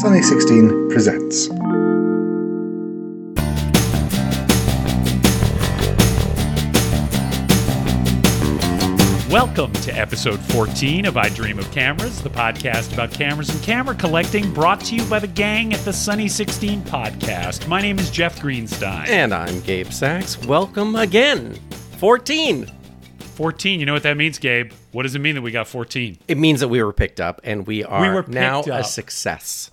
Sunny 16 presents. Welcome to episode 14 of I Dream of Cameras, the podcast about cameras and camera collecting, brought to you by the gang at the Sunny 16 podcast. My name is Jeff Greenstein. And I'm Gabe Sachs. Welcome again. 14. 14, you know what that means, Gabe? What does it mean that we got 14? It means that we were picked up and we are were now up. a success.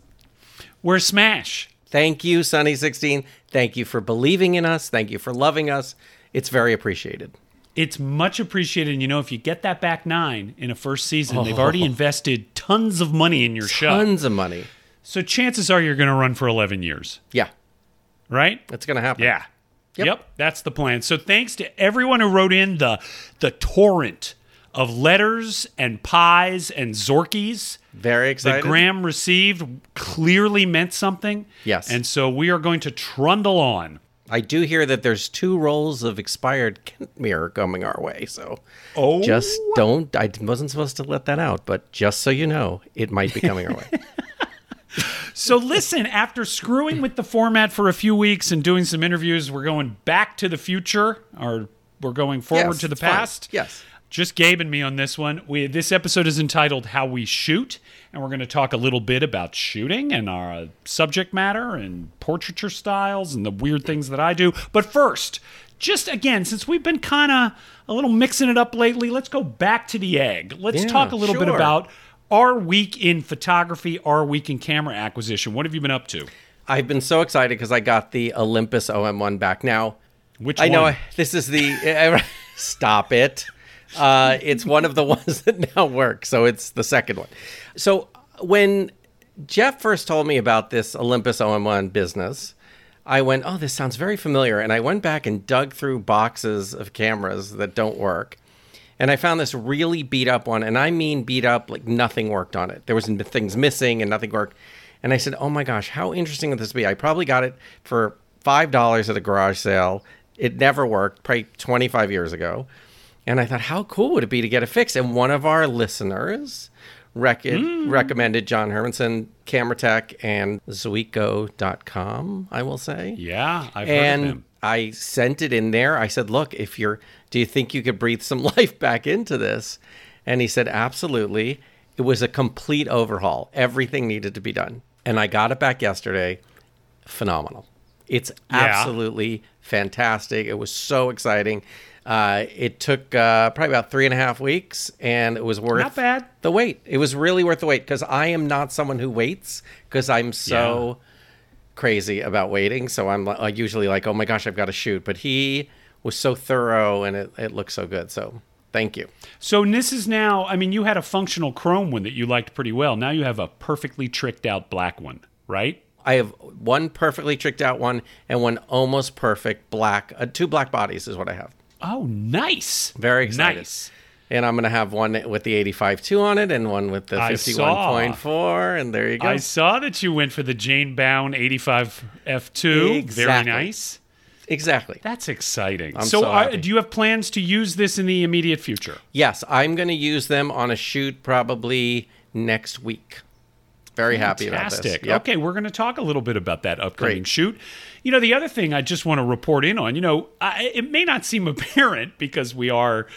We're Smash. Thank you, Sunny16. Thank you for believing in us. Thank you for loving us. It's very appreciated. It's much appreciated. And you know, if you get that back nine in a first season, they've already oh. invested tons of money in your show. Tons of money. So chances are you're going to run for 11 years, Yeah, right? that's going to happen. Yeah. Yep. that's the plan. So thanks to everyone who wrote in the the torrent of letters and pies and zorkies Very that excited. Graham received clearly meant something. Yes. And so we are going to trundle on. I do hear that there's two rolls of expired Kentmere coming our way. So Oh. just don't. I wasn't supposed to let that out, but just so you know, it might be coming our way. So listen, after screwing with the format for a few weeks and doing some interviews, we're going back to the future or we're going forward Yes, to the it's fine. past. Yes. Just Gabe and me on this one. We this episode is entitled "How We Shoot," and we're going to talk a little bit about shooting and our uh, subject matter and portraiture styles and the weird things that I do. But first, just again, since we've been kind of a little mixing it up lately, let's go back to the egg. Let's Yeah, talk a little bit about our week in photography, our week in camera acquisition. What have you been up to? I've been so excited because I got the Olympus OM1 back now. Which I know one? I, this is the stop it. Uh, it's one of the ones that now work, so it's the second one. So when Jeff first told me about this Olympus OM1 business, I went, "Oh, this sounds very familiar," and I went back and dug through boxes of cameras that don't work. And I found this really beat up one, and I mean beat up, like nothing worked on it. There was things missing and nothing worked. And I said, "Oh my gosh, how interesting would this be?" I probably got it for five dollars at a garage sale. It never worked, probably 25 years ago. And I thought, how cool would it be to get it fixed? And one of our listeners rec- hmm. recommended John Hermanson, Camera Tech, and Zuiko.com, I will say Yeah, I've heard of and him. I sent it in there. I said, "Look, if you're, do you think you could breathe some life back into this?" And he said, "Absolutely." It was a complete overhaul. Everything needed to be done, and I got it back yesterday. Phenomenal. It's absolutely fantastic. It was so exciting. Uh, it took uh, probably about three and a half weeks, and it was worth Not bad. the wait. It was really worth the wait because I am not someone who waits because I'm so crazy about waiting. So I'm li- like, usually like, oh my gosh, I've got to shoot. But he was so thorough and it, it looked so good. So thank you. So this is now. I mean, you had a functional chrome one that you liked pretty well. Now you have a perfectly tricked out black one, right? I have one perfectly tricked out one and one almost perfect black, uh, two black bodies is what I have. Oh, nice. Very excited. Nice. And I'm going to have one with the 85.2 on it and one with the I 51.4. And there you go. I saw that you went for the Jane Bound 85 F2. Very nice. exactly. That's exciting. I'm so, so are, do you have plans to use this in the immediate future? Yes, I'm going to use them on a shoot probably next week. Very happy about this. Fantastic. Yep. Okay, we're going to talk a little bit about that upcoming Great. shoot. You know, the other thing I just want to report in on, you know, I, it may not seem apparent because we are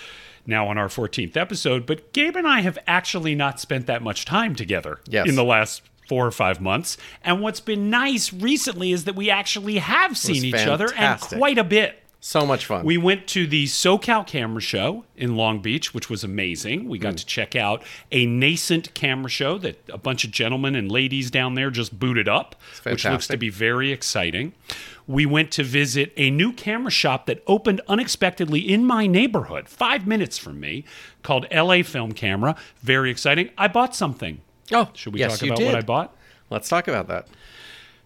now on our 14th episode, but Gabe and I have actually not spent that much time together Yes. in the last four or five months. And what's been nice recently is that we actually have seen each other and quite a bit. So much fun. We went to the SoCal Camera Show in Long Beach, which was amazing. We got Hmm. to check out a nascent camera show that a bunch of gentlemen and ladies down there just booted up, which looks to be very exciting. We went to visit a new camera shop that opened unexpectedly in my neighborhood, five minutes from me, called LA Film Camera. Very exciting. I bought something. oh, Should we yes, talk about did. what I bought? Let's talk about that.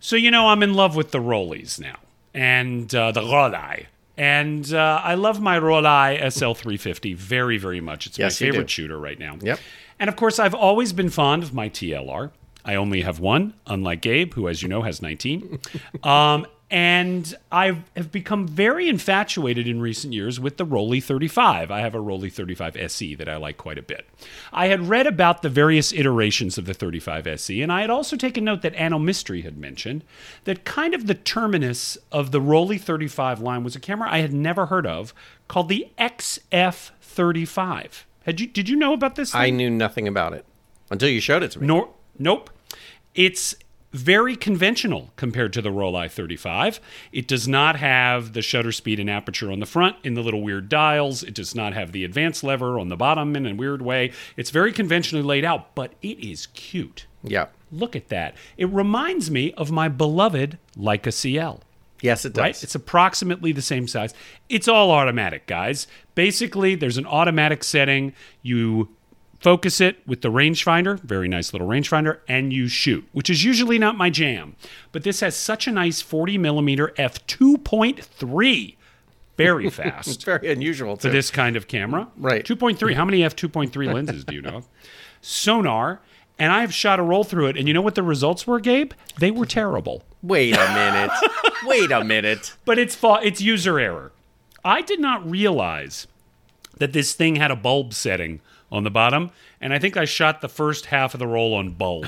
So you know I'm in love with the Rolleis now, and uh, the Rollei, and uh, I love my Rollei SL350 very, very much. It's Yes, my favorite shooter right now. Yep. And of course, I've always been fond of my TLR. I only have one, unlike Gabe, who, as you know, has 19. um, and I have become very infatuated in recent years with the Rollei 35. I have a Rollei 35 SE that I like quite a bit. I had read about the various iterations of the 35 SE, and I had also taken note that Anno Mystery had mentioned that kind of the terminus of the Rollei 35 line was a camera I had never heard of called the XF35. Had you did you know about this? I knew nothing about it until you showed it to me. Nor, nope. It's very conventional compared to the Rollei 35. It does not have the shutter speed and aperture on the front in the little weird dials. It does not have the advance lever on the bottom in a weird way. It's very conventionally laid out, but it is cute. Yeah. Look at that. It reminds me of my beloved Leica CL Yes, it does. right? It's approximately the same size. It's all automatic, guys. Basically, there's an automatic setting. You focus it with the rangefinder, very nice little rangefinder, and you shoot, which is usually not my jam. But this has such a nice 40 millimeter f 2.3, very fast It's very unusual for this kind of camera. Right. 2.3. How many f 2.3 lenses do you know? Sonnar. And I've shot a roll through it, and you know what the results were, Gabe? They were terrible Wait a minute. Wait a minute. but it's fa- it's user error. I did not realize that this thing had a bulb setting on the bottom, and I think I shot the first half of the roll on bulb.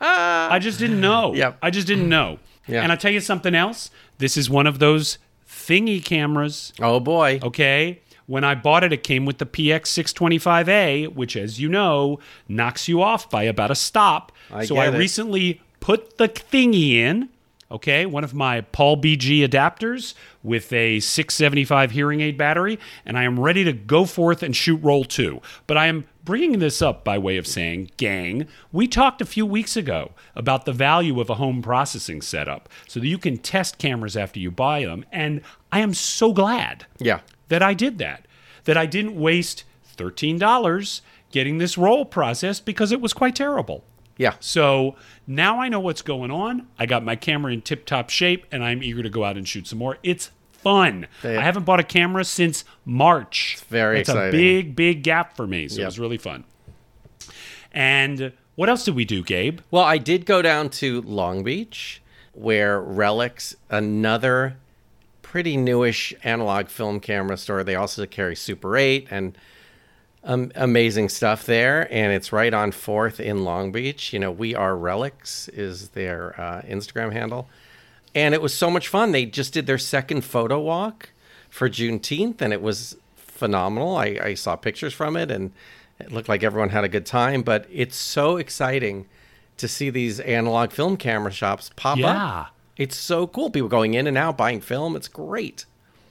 I just didn't know. Yep. I just didn't know. Yeah. And I'll tell you something else. This is one of those thingy cameras. Oh boy. Okay. When I bought it, it came with the PX625A, which, as you know, knocks you off by about a stop. I so I it. recently put the thingy in, okay, one of my Paul BG adapters with a 675 hearing aid battery, and I am ready to go forth and shoot roll two. But I am bringing this up by way of saying, gang, we talked a few weeks ago about the value of a home processing setup so that you can test cameras after you buy them. And I am so glad Yeah. that I did that. That I didn't waste $13 getting this roll processed because it was quite terrible. Yeah. So now I know what's going on. I got my camera in tip top shape and I'm eager to go out and shoot some more. It's fun. Yeah. I haven't bought a camera since March. It's very it's a big, big gap for me. So it was really fun. And what else did we do, Gabe? Well, I did go down to Long Beach, where Relics, another pretty newish analog film camera store. They also carry Super 8 and um, amazing stuff there. And it's right on 4th in Long Beach. You know, We Are Relics is their uh, Instagram handle. And it was so much fun. They just did their second photo walk for Juneteenth, and it was phenomenal. I, I saw pictures from it, and it looked like everyone had a good time. But it's so exciting to see these analog film camera shops pop up. Yeah. up. It's so cool. People going in and out buying film. It's great.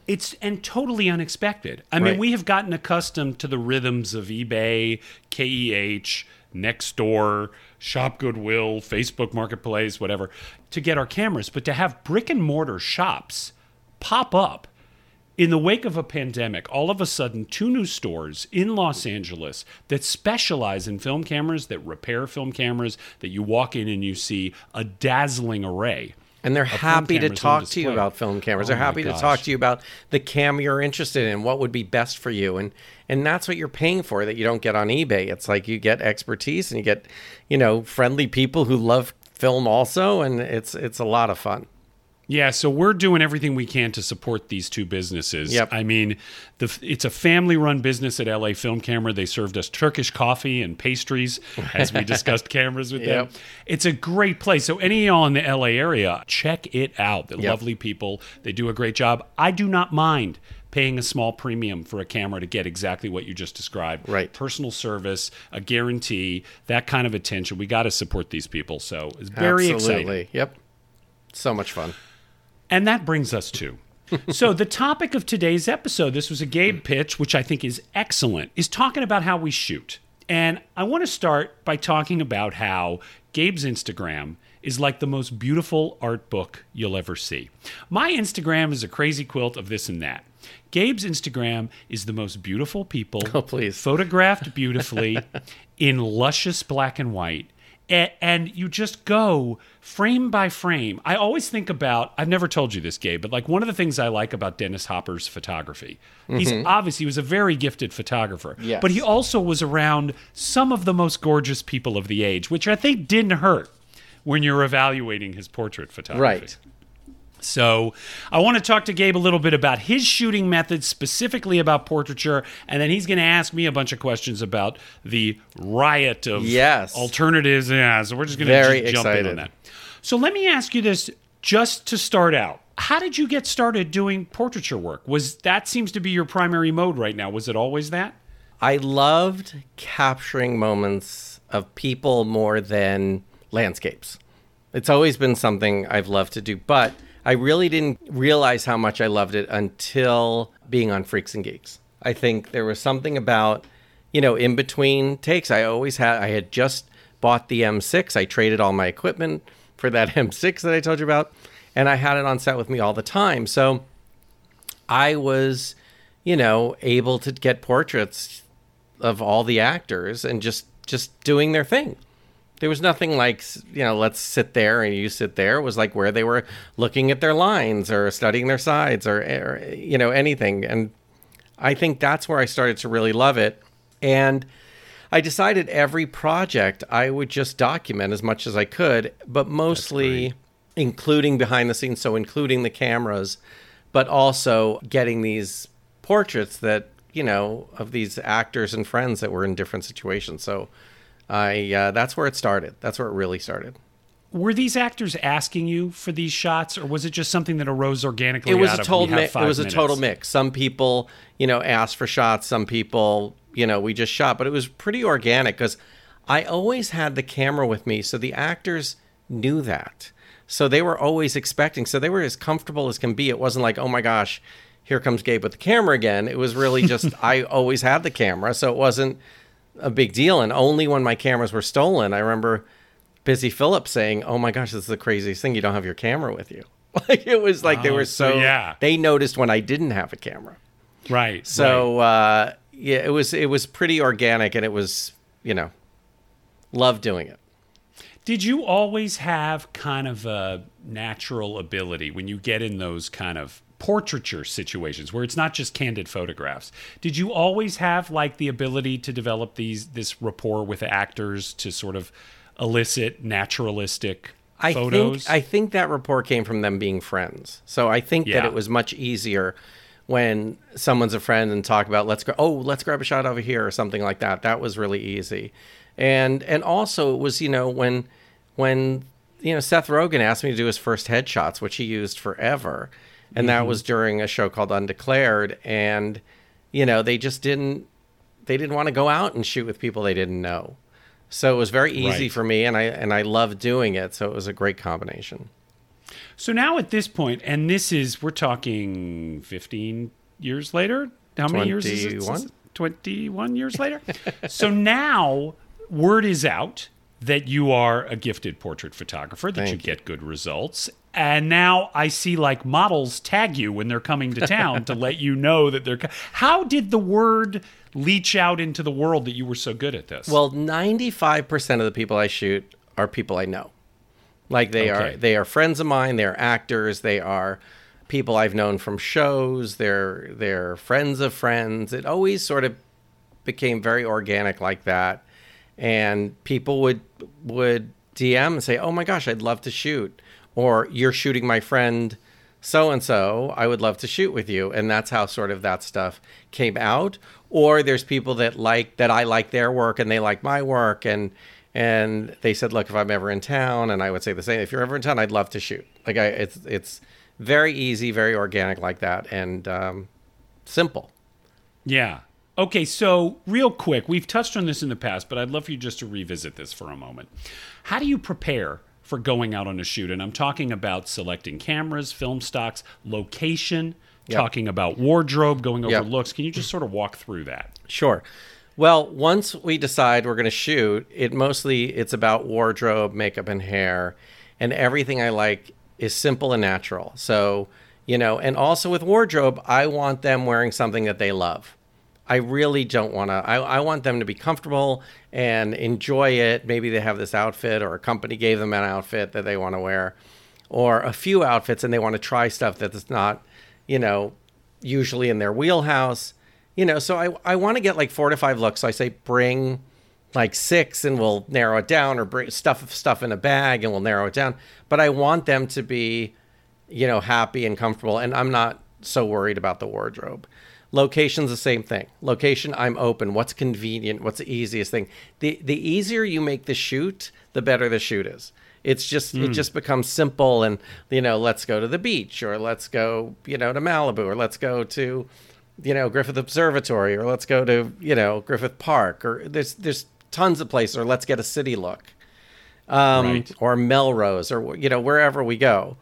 It's and totally unexpected. I mean, we have gotten accustomed to the rhythms of eBay, KEH, Nextdoor, Shop Goodwill, Facebook Marketplace, whatever, to get our cameras, but to have brick and mortar shops pop up in the wake of a pandemic, all of a sudden, two new stores in Los Angeles that specialize in film cameras, that repair film cameras, that you walk in and you see a dazzling array. And they're happy to talk to you about film cameras. Oh they're happy to talk to you about the cam you're interested in, what would be best for you. And and that's what you're paying for that you don't get on eBay. It's like you get expertise and you get, you know, friendly people who love film also and it's it's a lot of fun. Yeah, so we're doing everything we can to support these two businesses. Yep. I mean, the, it's a family-run business at LA Film Camera. They served us Turkish coffee and pastries as we discussed cameras with them. It's a great place. So any of y'all in the LA area, check it out. They're Yep. lovely people. They do a great job. I do not mind paying a small premium for a camera to get exactly what you just described. Right. Personal service, a guarantee, that kind of attention. We got to support these people. So it's very exciting. Absolutely. Yep. So much fun. And that brings us to. so, the topic of today's episode, this was a Gabe pitch, which I think is excellent, is talking about how we shoot. And I want to start by talking about how Gabe's Instagram is like the most beautiful art book you'll ever see. My Instagram is a crazy quilt of this and that. Gabe's Instagram is the most beautiful people Oh, please. photographed beautifully in luscious black and white. And you just go frame by frame. I always think about, I've never told you this, Gabe, but like one of the things I like about Dennis Hopper's photography, he's mm-hmm. obviously, he was a very gifted photographer, Yes. but he also was around some of the most gorgeous people of the age, which I think didn't hurt when you're evaluating his portrait photography. Right. So, I want to talk to Gabe a little bit about his shooting methods, specifically about portraiture, and then he's going to ask me a bunch of questions about the riot of Yes. alternatives. Yeah, so we're just going to jump in on excited. that. So, let me ask you this just to start out. How did you get started doing portraiture work? Was that seems to be your primary mode right now? Was it always that? I loved capturing moments of people more than landscapes. It's always been something I've loved to do, but I really didn't realize how much I loved it until being on Freaks and Geeks. I think there was something about, you know, in between takes. I always had, I had just bought the M6. I traded all my equipment for that M6 that I told you about, and I had it on set with me all the time. So I was, you know, able to get portraits of all the actors and just just doing their thing. There was nothing like, you know, let's sit there and you sit there. It was like where they were looking at their lines or studying their sides or, or you know, anything. And I think that's where I started to really love it. And I decided every project I would just document as much as I could, but mostly including behind the scenes, so including the cameras, but also getting these portraits that, you know, of these actors and friends that were in different situations. So I uh, that's where it started. That's where it really started. Were these actors asking you for these shots, or was it just something that arose organically? it was a total mix. It was a total mix. Some people, you know, asked for shots. Some people, you know, we just shot, but it was pretty organic because I always had the camera with me, so the actors knew that. So they were always expecting. So they were as comfortable as can be. It wasn't like, oh my gosh, here comes Gabe with the camera again. It was really just I always had the camera, so it wasn't a big deal. And only when my cameras were stolen, I remember Busy Philipps saying, "Oh my gosh, this is the craziest thing! You don't have your camera with you." Like it was like they Oh, were so so yeah. They noticed when I didn't have a camera. Right. right. So uh, yeah, it was it was pretty organic, and it was you know, love doing it. Did you always have kind of a natural ability when you get in those kind of portraiture situations where it's not just candid photographs? Did you always have like the ability to develop these this rapport with actors to sort of elicit naturalistic I photos? think I think that rapport came from them being friends. So I think that it was much easier when someone's a friend and talk about let's go oh let's grab a shot over here or something like that. That was really easy, and and also it was you know when when you know Seth Rogen asked me to do his first headshots, which he used forever, and that mm-hmm. was during a show called Undeclared, and you know they just didn't they didn't want to go out and shoot with people they didn't know. So it was very easy Right. for me, and I and I loved doing it. So it was a great combination. So now at this point, and this is we're talking 15 years later. How many years is it? 21? 21 years later. so now word is out that you are a gifted portrait photographer, that you Thank you. get good results. And now I see like models tag you when they're coming to town to let you know that they're. Co- How did the word leach out into the world that you were so good at this? Well, ninety five percent of the people I shoot are people I know. Like they Okay. are they are friends of mine. They're actors. They are people I've known from shows. They're they're friends of friends. It always sort of became very organic like that, and people would would DM and say, "Oh my gosh, I'd love to shoot," or "You're shooting my friend." so and so, I would love to shoot with you. And that's how sort of that stuff came out. Or there's people that like that I like their work and they like my work and and they said, look, if I'm ever in town, and I would say the same, if you're ever in town, I'd love to shoot. Like I, it's it's very easy, very organic like that, and um, simple. Yeah. Okay, so real quick, we've touched on this in the past, but I'd love for you just to revisit this for a moment. How do you prepare for going out on a shoot? And I'm talking about selecting cameras, film stocks, location, Yep. talking about wardrobe, going over Yep. looks. Can you just sort of walk through that? Sure. Well, once we decide we're going to shoot, it mostly it's about wardrobe, makeup and hair, and everything I like is simple and natural. So, you know, and also with wardrobe, I want them wearing something that they love. I really don't want to. I, I want them to be comfortable and enjoy it. Maybe they have this outfit, or a company gave them an outfit that they want to wear, or a few outfits and they want to try stuff that's not, you know, usually in their wheelhouse. You know, so I, I want to get like four to five looks. So I say bring like six and we'll narrow it down, or bring stuff stuff in a bag and we'll narrow it down. But I want them to be you know, happy and comfortable. And I'm not so worried about the wardrobe. Location's the same thing. Location, I'm open. What's convenient? What's the easiest thing? The the easier you make the shoot, the better the shoot is. It's just it just becomes simple and you know, let's go to the beach or let's go, you know, to Malibu or let's go to you know, Griffith Observatory or let's go to, you know, Griffith Park or there's there's tons of places or let's get a city look. Um Right. or Melrose or you know, wherever we go.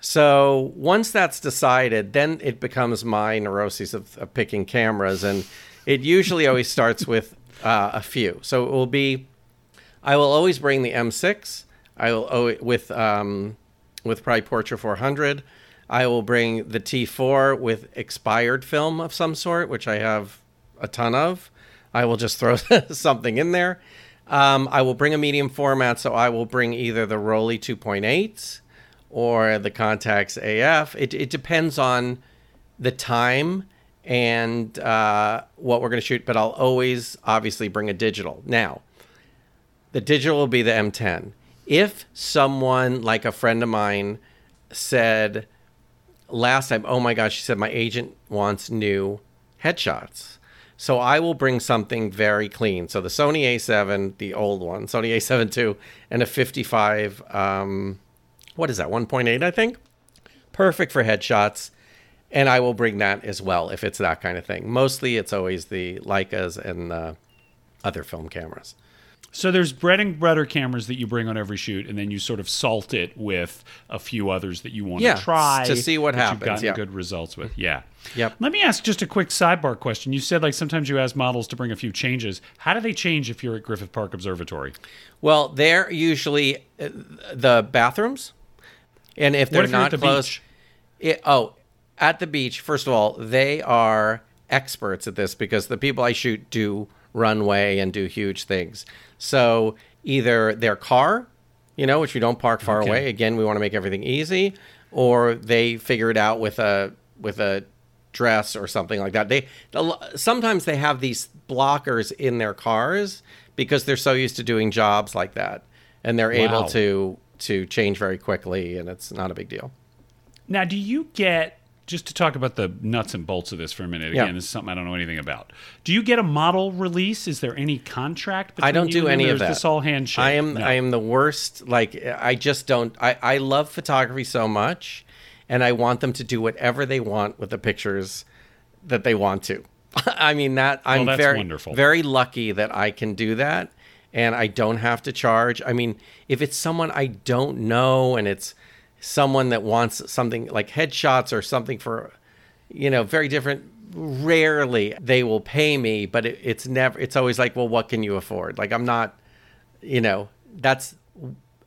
So once that's decided, then it becomes my neuroses of, of picking cameras, and it usually always starts with uh, a few. So it will be, I will always bring the M6. I will with um, with probably Portra 400. I will bring the T4 with expired film of some sort, which I have a ton of. I will just throw something in there. Um, I will bring a medium format, so I will bring either the Rollei 2.8 or the Contax AF. It, it depends on the time and uh, what we're going to shoot, but I'll always obviously bring a digital. Now, the digital will be the M10. If someone like a friend of mine said last time, oh my gosh, she said my agent wants new headshots. So I will bring something very clean. So the Sony A7, the old one, Sony A7 II, and a 55, um, what is that, 1.8, I think? Perfect for headshots. And I will bring that as well if it's that kind of thing. Mostly it's always the Leicas and uh, other film cameras. So there's bread and butter cameras that you bring on every shoot, and then you sort of salt it with a few others that you want Yeah, to try to see what happens, You've gotten yeah. good results with. Yeah. Yep. Let me ask just a quick sidebar question. You said like sometimes you ask models to bring a few changes. How do they change if you're at Griffith Park Observatory? Well, they're usually uh, the bathrooms, and if they're if not the close, it- oh, at the beach. First of all, they are experts at this because the people I shoot do runway and do huge things. So either their car, you know, which we don't park far Okay. away. Again, we want to make everything easy, or they figure it out with a with a dress or something like that. They sometimes they have these blockers in their cars because they're so used to doing jobs like that, and they're able to to change very quickly, and it's not a big deal. Now, do you get just to talk about the nuts and bolts of this for a minute? Yeah. Again, this is something I don't know anything about. Do you get a model release? Is there any contract? Between I don't do any of that. This all handshake. I am No. I am the worst. Like I just don't. I I love photography so much, and I want them to do whatever they want with the pictures that they want to. I mean that I'm that's very wonderful. very lucky that I can do that, and I don't have to charge. I mean, if it's someone I don't know and it's someone that wants something like headshots or something for, you know, very different. Rarely they will pay me, but it, it's never. It's always like, well, what can you afford? Like I'm not you know, that's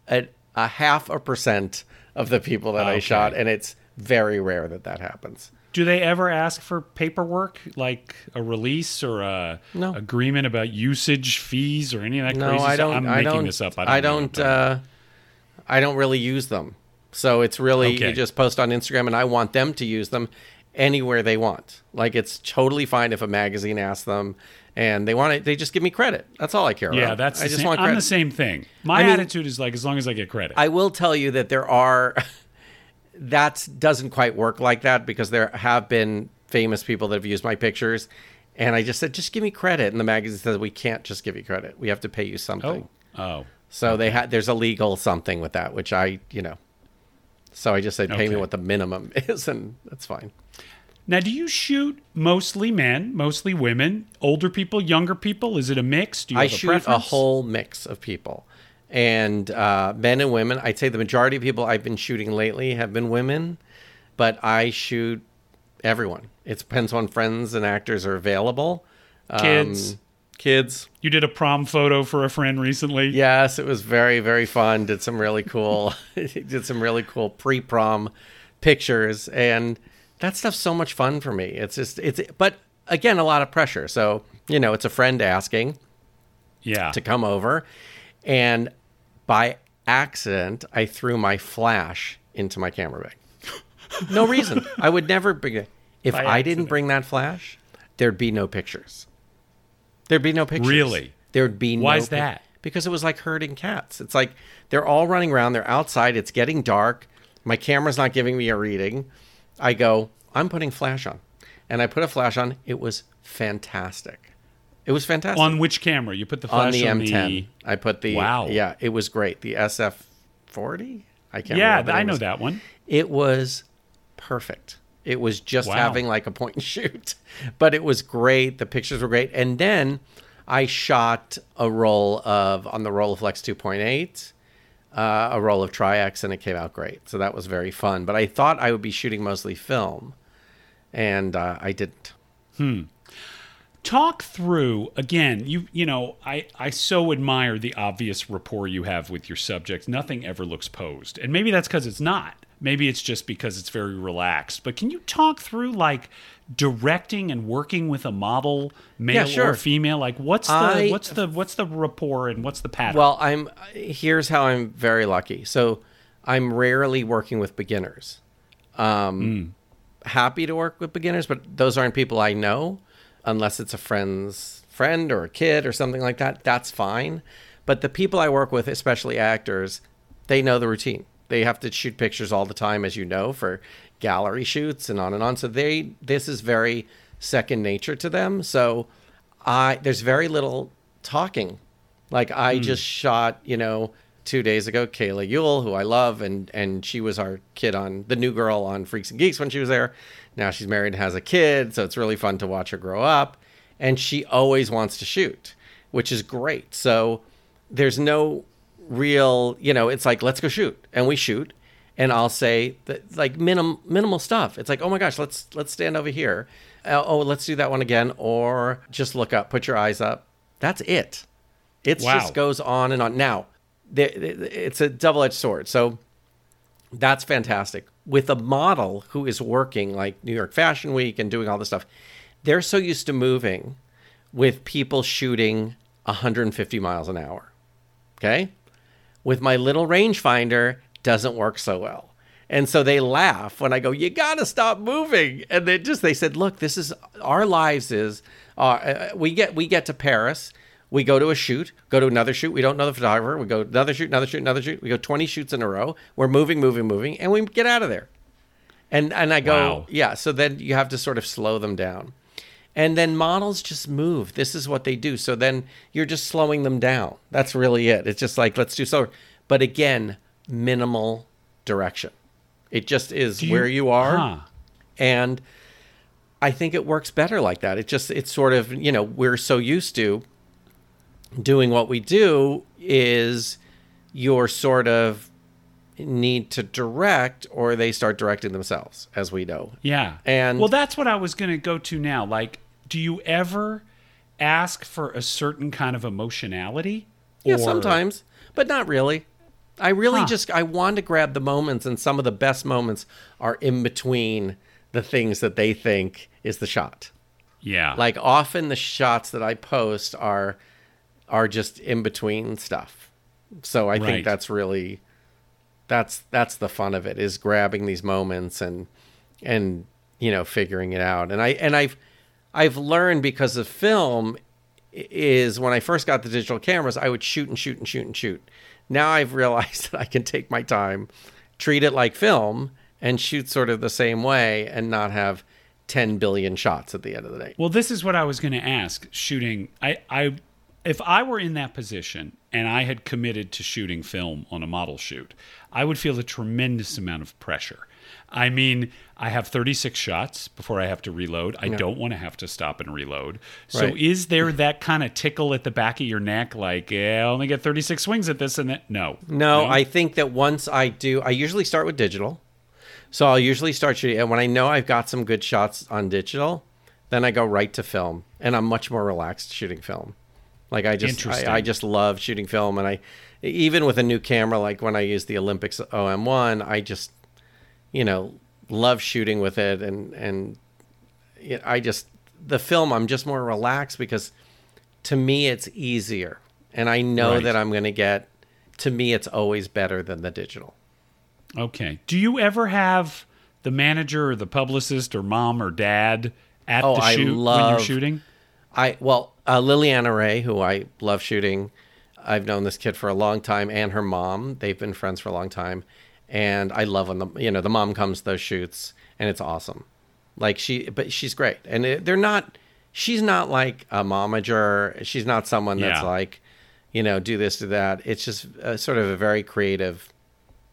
a, a half a percent of the people that I shot, and it's very rare that that happens. Do they ever ask for paperwork, like a release or a No. agreement about usage fees or any of that No, crazy I stuff? don't. I'm I making don't. this up. I don't. I don't. uh, I don't really use them, so it's really Okay. you just post on Instagram, and I want them to use them anywhere they want. Like it's totally fine if a magazine asks them, and they want it. They just give me credit. That's all I care yeah, about. Yeah, that's. I just same, want I'm credit. the same thing. My I mean- attitude is like, as long as I get credit. I will tell you that there are that doesn't quite work like that because there have been famous people that have used my pictures and I just said just give me credit and the magazine says we can't just give you credit. We have to pay you something. oh, oh, So they had there's a legal something with that which I, you know. So I just said pay me Okay. what the minimum is and that's fine. Now, do you shoot mostly men, mostly women, older people, younger people? Is it a mix? Do you I have a shoot a whole mix of people. And uh, men and women, I'd say the majority of people I've been shooting lately have been women, but I shoot everyone. It depends on friends and actors are available. Um, Kids. kids. You did a prom photo for a friend recently. Yes, it was very, very fun. Did some really cool, did some really cool pre-prom pictures, and that stuff's so much fun for me. It's just, it's, but again, a lot of pressure. So you know, it's a friend asking, Yeah. to come over and by accident i threw my flash into my camera bag no reason i would never bring it if By i didn't bring that flash there'd be no pictures there'd be no pictures Really? there'd be no Why is pic- that? because it was like herding cats it's like they're all running around they're outside it's getting dark My camera's not giving me a reading. I go, I'm putting flash on. And I put a flash on. It was fantastic. It was fantastic. On which camera? You put the flash On the on M10. I put the Wow. Yeah, it was great. The SF40. I can't. Yeah, I know was. that one. It was perfect. It was just Wow. having like a point and shoot, but it was great. The pictures were great, and then I shot a roll of on the Rolleiflex 2.8, uh, a roll of Tri-X, and it came out great. So that was very fun. But I thought I would be shooting mostly film, and uh, I didn't. Talk through again you you know i i so admire the obvious rapport you have with your subjects. Nothing ever looks posed. And maybe that's because it's not. Maybe it's just because it's very relaxed. But can you talk through like directing and working with a model male Yeah, sure. or female? Like what's the I- what's the what's the rapport and what's the pattern? Well, I'm here's how I'm very lucky. So I'm rarely working with beginners. Um, Happy to work with beginners, but those aren't people I know, unless it's a friend's friend or a kid or something like that. That's fine. But the people I work with, especially actors, they know the routine. They have to shoot pictures all the time, as you know, for gallery shoots and on and on. So they this is very second nature to them. So I there's very little talking like I hmm. just shot, you know, two days ago, Kayla Ewell, who I love, and and she was our kid on the new girl on Freaks and Geeks when she was there. Now she's married and has a kid, so it's really fun to watch her grow up. And she always wants to shoot, which is great. So there's no real, you know, it's like let's go shoot, and we shoot. And I'll say that like minim, minimal stuff. It's like, oh my gosh, let's let's stand over here. Uh, oh, let's do that one again, or just look up, put your eyes up. That's it. It Wow. just goes on and on. Now, it's a double edged sword. So that's fantastic. With a model who is working like New York Fashion Week and doing all this stuff, they're so used to moving with people shooting 150 miles an hour. Okay? With my little rangefinder, doesn't work so well. And so they laugh when I go, "You got to stop moving." And they just they said, "Look, this is our lives is uh, uh, we get we get to Paris, we go to a shoot, go to another shoot, we don't know the photographer, we go another shoot, another shoot, another shoot. We go 20 shoots in a row. We're moving, moving, moving, and we get out of there." And and I go, Wow. "Yeah, so then you have to sort of slow them down." And then models just move. This is what they do. So then you're just slowing them down. That's really it. It's just like, let's do slower. But again, minimal direction. It just is you- where you are. Huh. And I think it works better like that. It just, it's sort of, you know, we're so used to doing what we do is you're sort of need to direct or they start directing themselves, as we know. Yeah. And- well, that's what I was going to go to now. Like, do you ever ask for a certain kind of emotionality? Yeah, Or- sometimes, but not really. I really Huh. just I want to grab the moments, and some of the best moments are in between the things that they think is the shot. Yeah. Like often the shots that I post are are just in between stuff. So I Right. think that's really that's that's the fun of it is grabbing these moments and and you know figuring it out. And I and I've I've learned because of film is when I first got the digital cameras, I would shoot and shoot and shoot and shoot. Now I've realized that I can take my time, treat it like film, and shoot sort of the same way and not have 10 billion shots at the end of the day. Well, this is what I was going to ask. Shooting, I, I, if I were in that position and I had committed to shooting film on a model shoot, I would feel a tremendous amount of pressure. I mean, I have 36 shots before I have to reload. I don't want to have to stop and reload. So, Right. is there that kind of tickle at the back of your neck, like, yeah, I only get 36 swings at this and that? No. No, I think that once I do, I usually start with digital. So I'll usually start shooting, and when I know I've got some good shots on digital, then I go right to film, and I'm much more relaxed shooting film. Like I just, I, I just love shooting film, and I, even with a new camera, like when I use the Olympus OM1, I just, you know, love shooting with it, and and it, I just the film, I'm just more relaxed because to me it's easier, and I know Right. that I'm going to get. To me, it's always better than the digital. Okay. Do you ever have the manager or the publicist or mom or dad at Oh, the shoot when you're love- shooting? I well, uh, Liliana Ray, who I love shooting, I've known this kid for a long time, and her mom. They've been friends for a long time, and I love when the you know the mom comes to those shoots, and it's awesome. Like she, but she's great, and it, they're not. She's not like a momager. She's not someone that's Yeah. like, you know, do this, do that. It's just a, sort of a very creative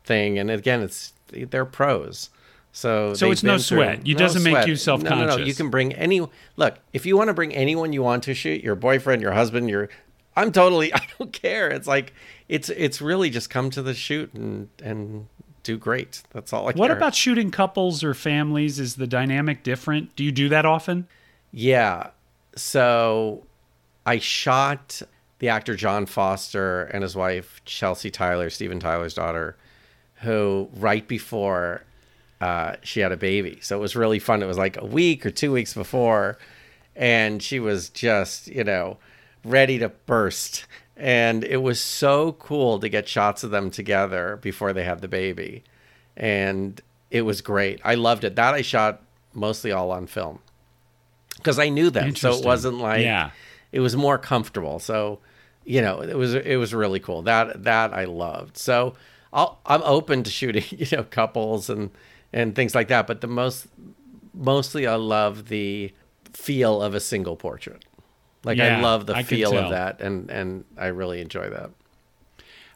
thing, and again, it's they're pros. So, So it's no through- sweat. You doesn't make you self conscious. No, no, no. You can bring any. Look, if you want to bring anyone you want to shoot, your boyfriend, your husband, your. I'm totally. I don't care. It's like it's it's really just come to the shoot and and do great. That's all I care. What care. about shooting couples or families? Is the dynamic different? Do you do that often? Yeah. So I shot the actor Jon Foster and his wife Chelsea Tyler, Steven Tyler's daughter, who right before uh, she had a baby. So it was really fun. It was like a week or two weeks before, and she was just, you know, ready to burst. And it was so cool to get shots of them together before they had the baby. And it was great. I loved it. That I shot mostly all on film because I knew them. So it wasn't like Yeah. it was more comfortable. So, you know, it was it was really cool. That that I loved. So I'll, I'm open to shooting, you know, couples and and things like that. But the most mostly I love the feel of a single portrait. Like I love the I feel of that, and and I really enjoy that.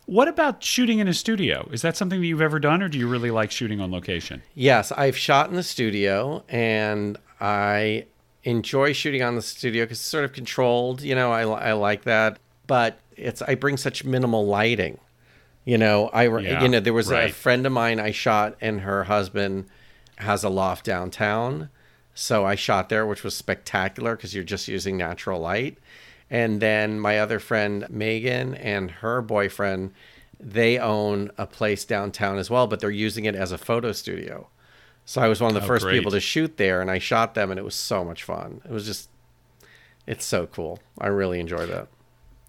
What about shooting in a studio? Is that something that you've ever done, or do you really like shooting on location? Yes, I've shot in the studio, and I enjoy shooting on the studio because it's sort of controlled. You know, I, I like that, but it's I bring such minimal lighting. You know, I Yeah, you know there was a friend of mine I shot, and her husband has a loft downtown, so I shot there, which was spectacular because you're just using natural light. And then my other friend Megan and her boyfriend, they own a place downtown as well, but they're using it as a photo studio. So I was one of the Oh, first great. people to shoot there, and I shot them, and it was so much fun. It was just, it's so cool. I really enjoy that.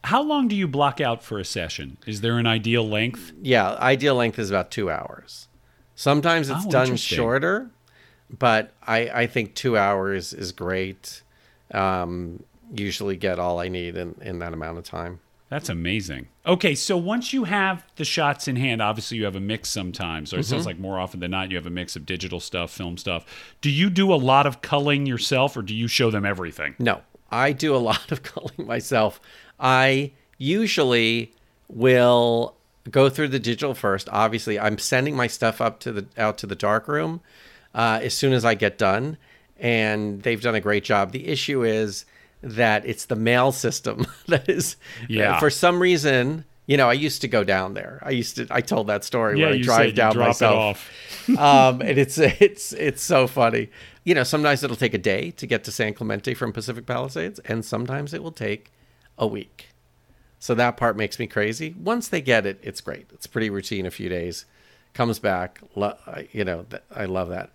How long do you block out for a session? Is there an ideal length? Yeah, ideal length is about two hours. Sometimes it's Oh, done shorter, but I, I think two hours is great. Um, usually get all I need in, in that amount of time. That's amazing. Okay, so once you have the shots in hand, obviously you have a mix sometimes, or it Mm-hmm. sounds like more often than not you have a mix of digital stuff, film stuff. Do you do a lot of culling yourself, or do you show them everything? No, I do a lot of culling myself. I usually will go through the digital first. Obviously, I'm sending my stuff up to the out to the dark room uh, as soon as I get done, and they've done a great job. The issue is that it's the mail system that is Yeah. for some reason. You know, I used to go down there. I used to. I told that story Yeah, where I drive down myself um, and it's it's it's so funny. You know, sometimes it'll take a day to get to San Clemente from Pacific Palisades, and sometimes it will take a week. So that part makes me crazy. Once they get it, it's great. It's pretty routine. A few days, comes back. Lo- I- you know, th- I love that.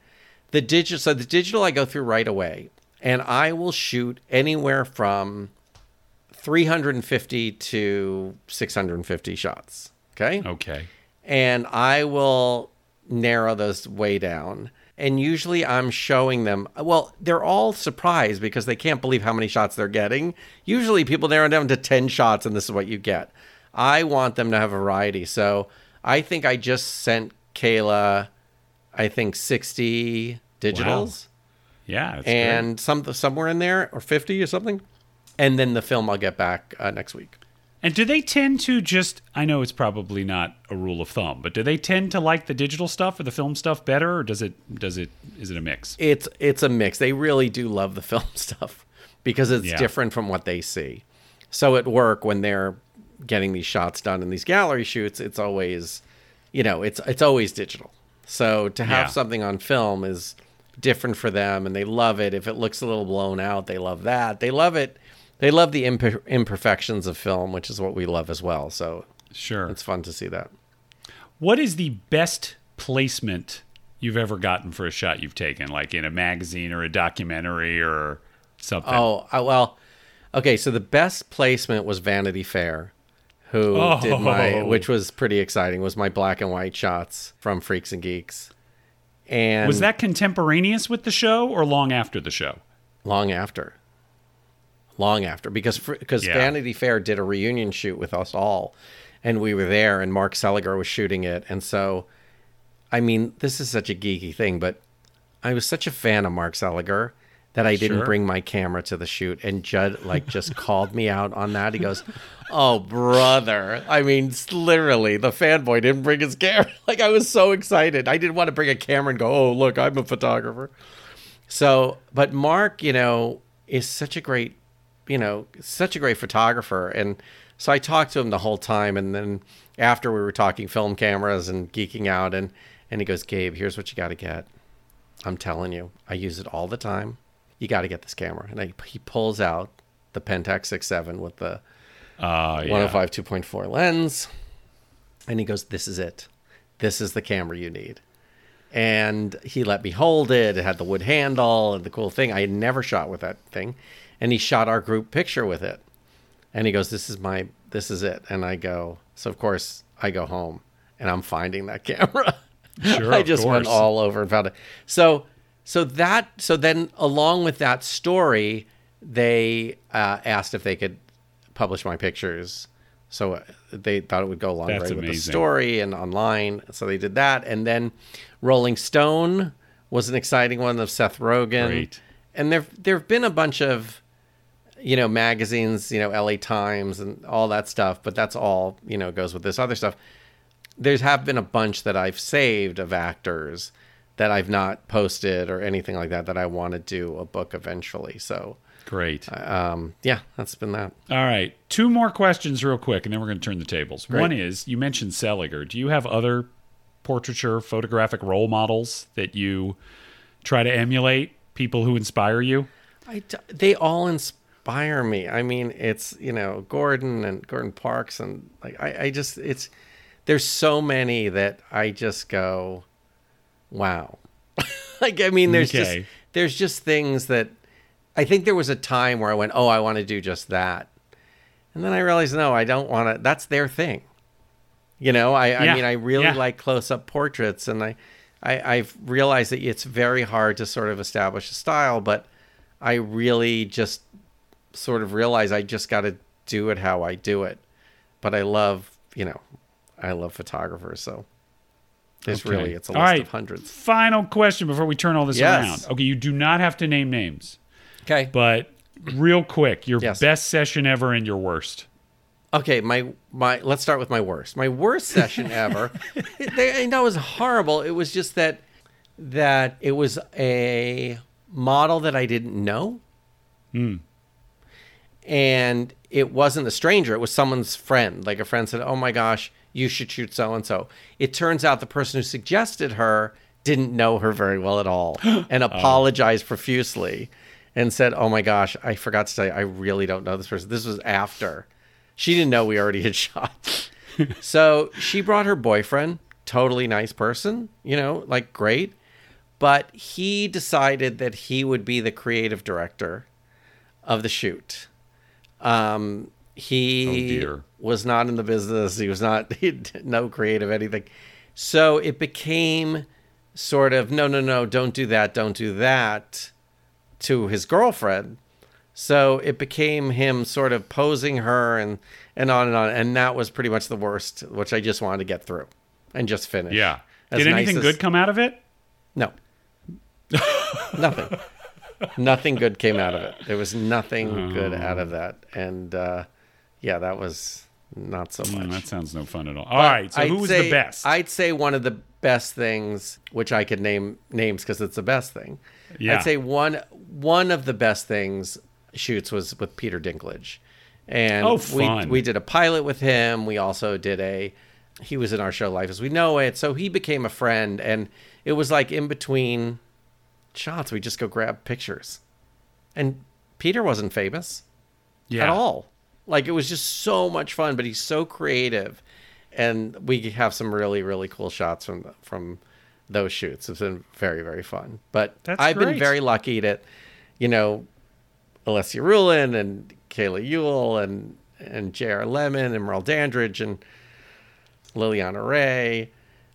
The digital. So the digital, I go through right away, and I will shoot anywhere from 350 to 650 shots. Okay Okay. and I will narrow those way down. And usually I'm showing them, well, they're all surprised because they can't believe how many shots they're getting. Usually people narrow down to 10 shots and this is what you get. I want them to have variety. So I think I just sent Kayla, I think 60 digitals Yeah. That's great. and some somewhere in there or 50 or something. And then the film I'll get back uh, next week. And do they tend to just I know it's probably not a rule of thumb, but do they tend to like the digital stuff or the film stuff better or does it does it is it a mix? it's it's a mix. They really do love the film stuff because it's Yeah. different from what they see. So at work when they're getting these shots done in these gallery shoots, it's always you know, it's it's always digital. So to have Yeah. something on film is different for them and they love it. If it looks a little blown out, they love that. They love it. They love the imper- imperfections of film, which is what we love as well. So Sure. it's fun to see that. What is the best placement you've ever gotten for a shot you've taken, like in a magazine or a documentary or something? Oh, uh, well, okay. So the best placement was Vanity Fair, who did my, Oh. which was pretty exciting. Was my black and white shots from Freaks and Geeks, and was that contemporaneous with the show or long after the show? long after, long after because because Yeah. Vanity Fair did a reunion shoot with us all, and we were there, and Mark Seliger was shooting it, and so I mean, this is such a geeky thing, but I was such a fan of Mark Seliger that I didn't Sure. bring my camera to the shoot. And Judd like just called me out on that. He goes, "Oh, brother! I mean, literally, the fanboy didn't bring his camera. Like I was so excited. I didn't want to bring a camera and go, "Oh, look, I'm a photographer." So, but Mark, you know, is such a great, you know, such a great photographer. And so I talked to him the whole time. And then after we were talking film cameras and geeking out, and, and he goes, Gabe, here's what you got to get. I'm telling you, I use it all the time. You got to get this camera. And I, he pulls out the Pentax 6.7 with the Uh, yeah. 105 2.4 lens. And he goes, This is it. This is the camera you need. And he let me hold it. It had the wood handle and the cool thing. I had never shot with that thing. And he shot our group picture with it. And he goes, This is my, this is it. And I go, So of course I go home and I'm finding that camera. Sure, I just went all over and found it. So, so that, so then along with that story, they uh, asked if they could publish my pictures. So uh, they thought it would go along great with the story and online. So they did that. And then Rolling Stone was an exciting one of Seth Rogen. Great. And there there have been a bunch of you know magazines, you know LA Times and all that stuff, but that's all, you know, goes with this other stuff. There's have been a bunch that I've saved of actors that I've not posted or anything like that that I want to do a book eventually. So Great. um yeah, that's been that. All right. Two more questions, real quick, and then we're going to turn the tables. One is you mentioned Seliger. Do you have other portraiture photographic role models that you try to emulate? People who inspire you? I they all inspire me. I mean, it's you know Gordon and Gordon Parks and like I, I just it's there's so many that I just go, wow. like I mean, there's Okay. just there's just things that I think there was a time where I went, oh, I want to do just that, and then I realized no, I don't want to. That's their thing. You know, I, Yeah. I mean, I really Yeah. like close up portraits, and I, I, I've realized that it's very hard to sort of establish a style, but I really just sort of realize I just got to do it how I do it. But I love, you know, I love photographers, so there's Okay. really it's a All list right. of hundreds. Final question before we turn all this Yes. around. Okay, you do not have to name names, Okay. but real quick, your Yes. best session ever and your worst. Okay, my my let's start with my worst. My worst session ever. they, know it was horrible. It was just that that it was a model that I didn't know. Hmm. And it wasn't a stranger, it was someone's friend. Like a friend said, "Oh my gosh, you should shoot so and so." It turns out the person who suggested her didn't know her very well at all and oh. apologized profusely and said, "Oh my gosh, I forgot to say I really don't know this person." This was after. She didn't know we already had shot. so she brought her boyfriend, totally nice person, you know, like great. But he decided that he would be the creative director of the shoot. Um, he Oh, was not in the business. He was not, he no creative anything. So it became sort of, no, no, no, don't do that, don't do that to his girlfriend. So it became him sort of posing her and, and on and on. And that was pretty much the worst, which I just wanted to get through and just finish. Yeah. As Did nice anything as- good come out of it? No. nothing. Nothing good came out of it. There was nothing good out of that. And uh, yeah, that was not so much. Mm, that sounds no fun at all. All right. So I'd who was say- the best? I'd say one of the best things, which I could name names because it's the best thing. Yeah. I'd say one one of the best things shoots was with Peter Dinklage, and Oh, we we did a pilot with him. We also did a. He was in our show Life as We Know It, so he became a friend, and it was like in between shots, we just go grab pictures, and Peter wasn't famous yeah. at all. Like it was just so much fun, but he's so creative, and we have some really really cool shots from from those shoots. It's been very very fun. But That's I've been very lucky to, you know, Alessia Rulin and Kayla Ewell and and J.R. Lemon and Merle Dandridge and Liliana Ray.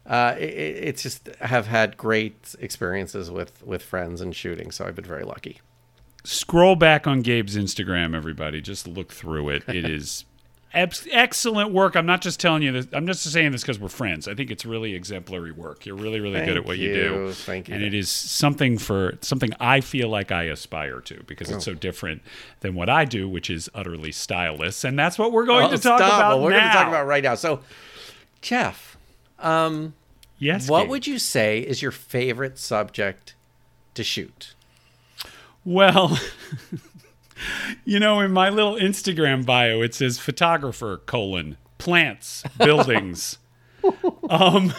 Uh, it, it- it's just I have had great experiences with with friends and shooting, so I've been very lucky. Scroll back on Gabe's Instagram, everybody. Just look through it. It is ex- excellent work. I'm not just telling you this. I'm just saying this because we're friends. I think it's really exemplary work. You're really, really good at what you, you. do. Thank you. And it is something for something I feel like I aspire to because it's Oh. so different than what I do, which is utterly styleless. And that's what we're going Oh, to talk stop. about Well, we're now. going to talk about right now. So, Jeff, yes. what Gabe. would you say is your favorite subject to shoot? Well, you know, in my little Instagram bio, it says photographer colon plants buildings. um,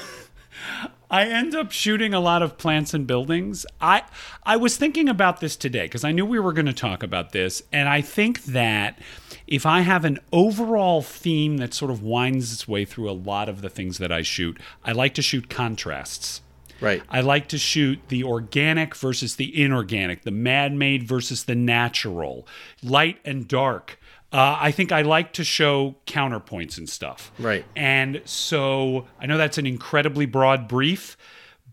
I end up shooting a lot of plants and buildings. I I was thinking about this today because I knew we were going to talk about this, and I think that if I have an overall theme that sort of winds its way through a lot of the things that I shoot, I like to shoot contrasts. Right. I like to shoot the organic versus the inorganic, the man made versus the natural, light and dark. Uh, I think I like to show counterpoints and stuff. Right. And so I know that's an incredibly broad brief,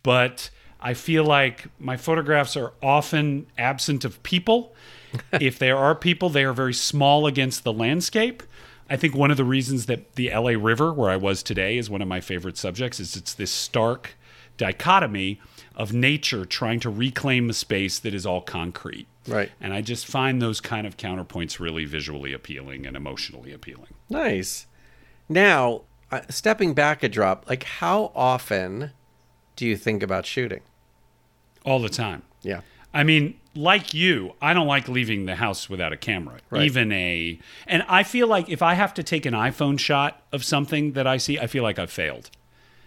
but I feel like my photographs are often absent of people. if there are people, they are very small against the landscape. I think one of the reasons that the LA River, where I was today, is one of my favorite subjects is it's this stark dichotomy of nature trying to reclaim a space that is all concrete. Right. And I just find those kind of counterpoints really visually appealing and emotionally appealing. Nice. Now, uh, stepping back a drop, like how often do you think about shooting? All the time. Yeah. I mean, like you, I don't like leaving the house without a camera. Right. Even a and I feel like if I have to take an iPhone shot of something that I see, I feel like I've failed.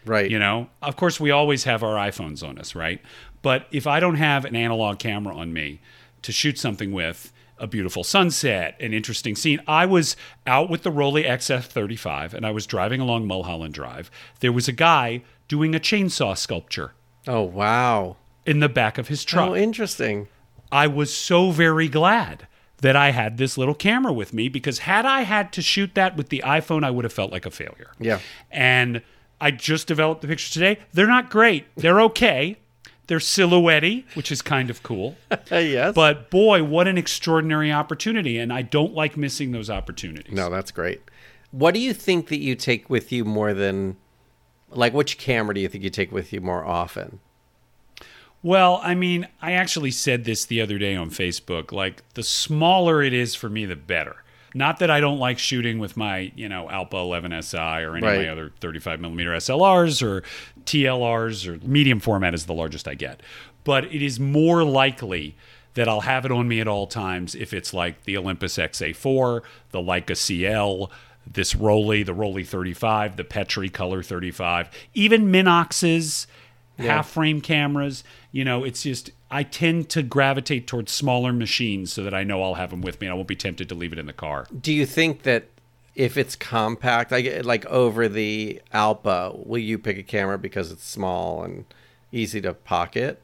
Right. You know? Of course we always have our iPhones on us, right? But if I don't have an analog camera on me to shoot something with, a beautiful sunset, an interesting scene. I was out with the Rollei XF35 and I was driving along Mulholland Drive. There was a guy doing a chainsaw sculpture Oh, wow. in the back of his oh, truck. Oh, interesting. I was so very glad that I had this little camera with me because had I had to shoot that with the iPhone, I would have felt like a failure. Yeah. And I just developed the pictures today. They're not great. They're okay. They're silhouette which is kind of cool. Yes. But boy, what an extraordinary opportunity. And I don't like missing those opportunities. no, that's great. What do you think that you take with you more than, like, which camera do you think you take with you more often? Well, I mean, I actually said this the other day on Facebook. Like, the smaller it is for me, the better. Not that I don't like shooting with my, you know, Alpa 11 SI or any of my other 35 millimeter SLRs or TLRs or medium format is the largest I get. But it is more likely that I'll have it on me at all times if it's like the Olympus XA4, the Leica CL, this Rollei, the Rollei 35, the Petri Color 35, even Minoxes half frame cameras. You know, it's just I tend to gravitate towards smaller machines so that I know I'll have them with me and I won't be tempted to leave it in the car. Do you think that if it's compact, like like over the Alpa, will you pick a camera because it's small and easy to pocket?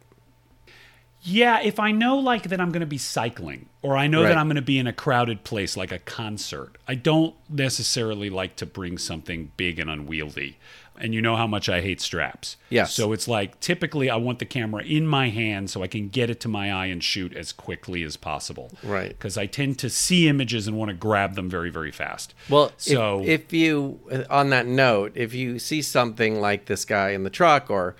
Yeah, if I know like that I'm going to be cycling or I know Right. that I'm going to be in a crowded place like a concert, I don't necessarily like to bring something big and unwieldy. And you know how much I hate straps. Yes. So it's like typically I want the camera in my hand so I can get it to my eye and shoot as quickly as possible. Right. Because I tend to see images and want to grab them very, very fast. Well, so if, if you, uh, on that note, if you see something like this guy in the truck or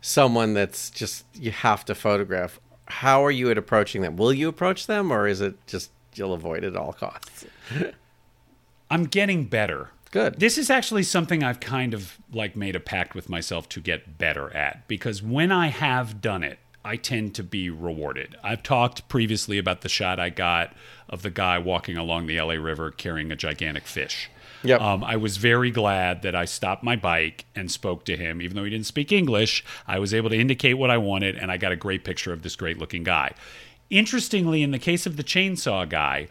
someone that's just you have to photograph, how are you at approaching them? Will you approach them, or is it just you'll avoid it at all costs? I'm getting better. Good. This is actually something I've kind of like made a pact with myself to get better at because when I have done it, I tend to be rewarded. I've talked previously about the shot I got of the guy walking along the LA River carrying a gigantic fish. Yep. Um, I was very glad that I stopped my bike and spoke to him. Even though he didn't speak English, I was able to indicate what I wanted, and I got a great picture of this great looking guy. Interestingly, in the case of the chainsaw guy,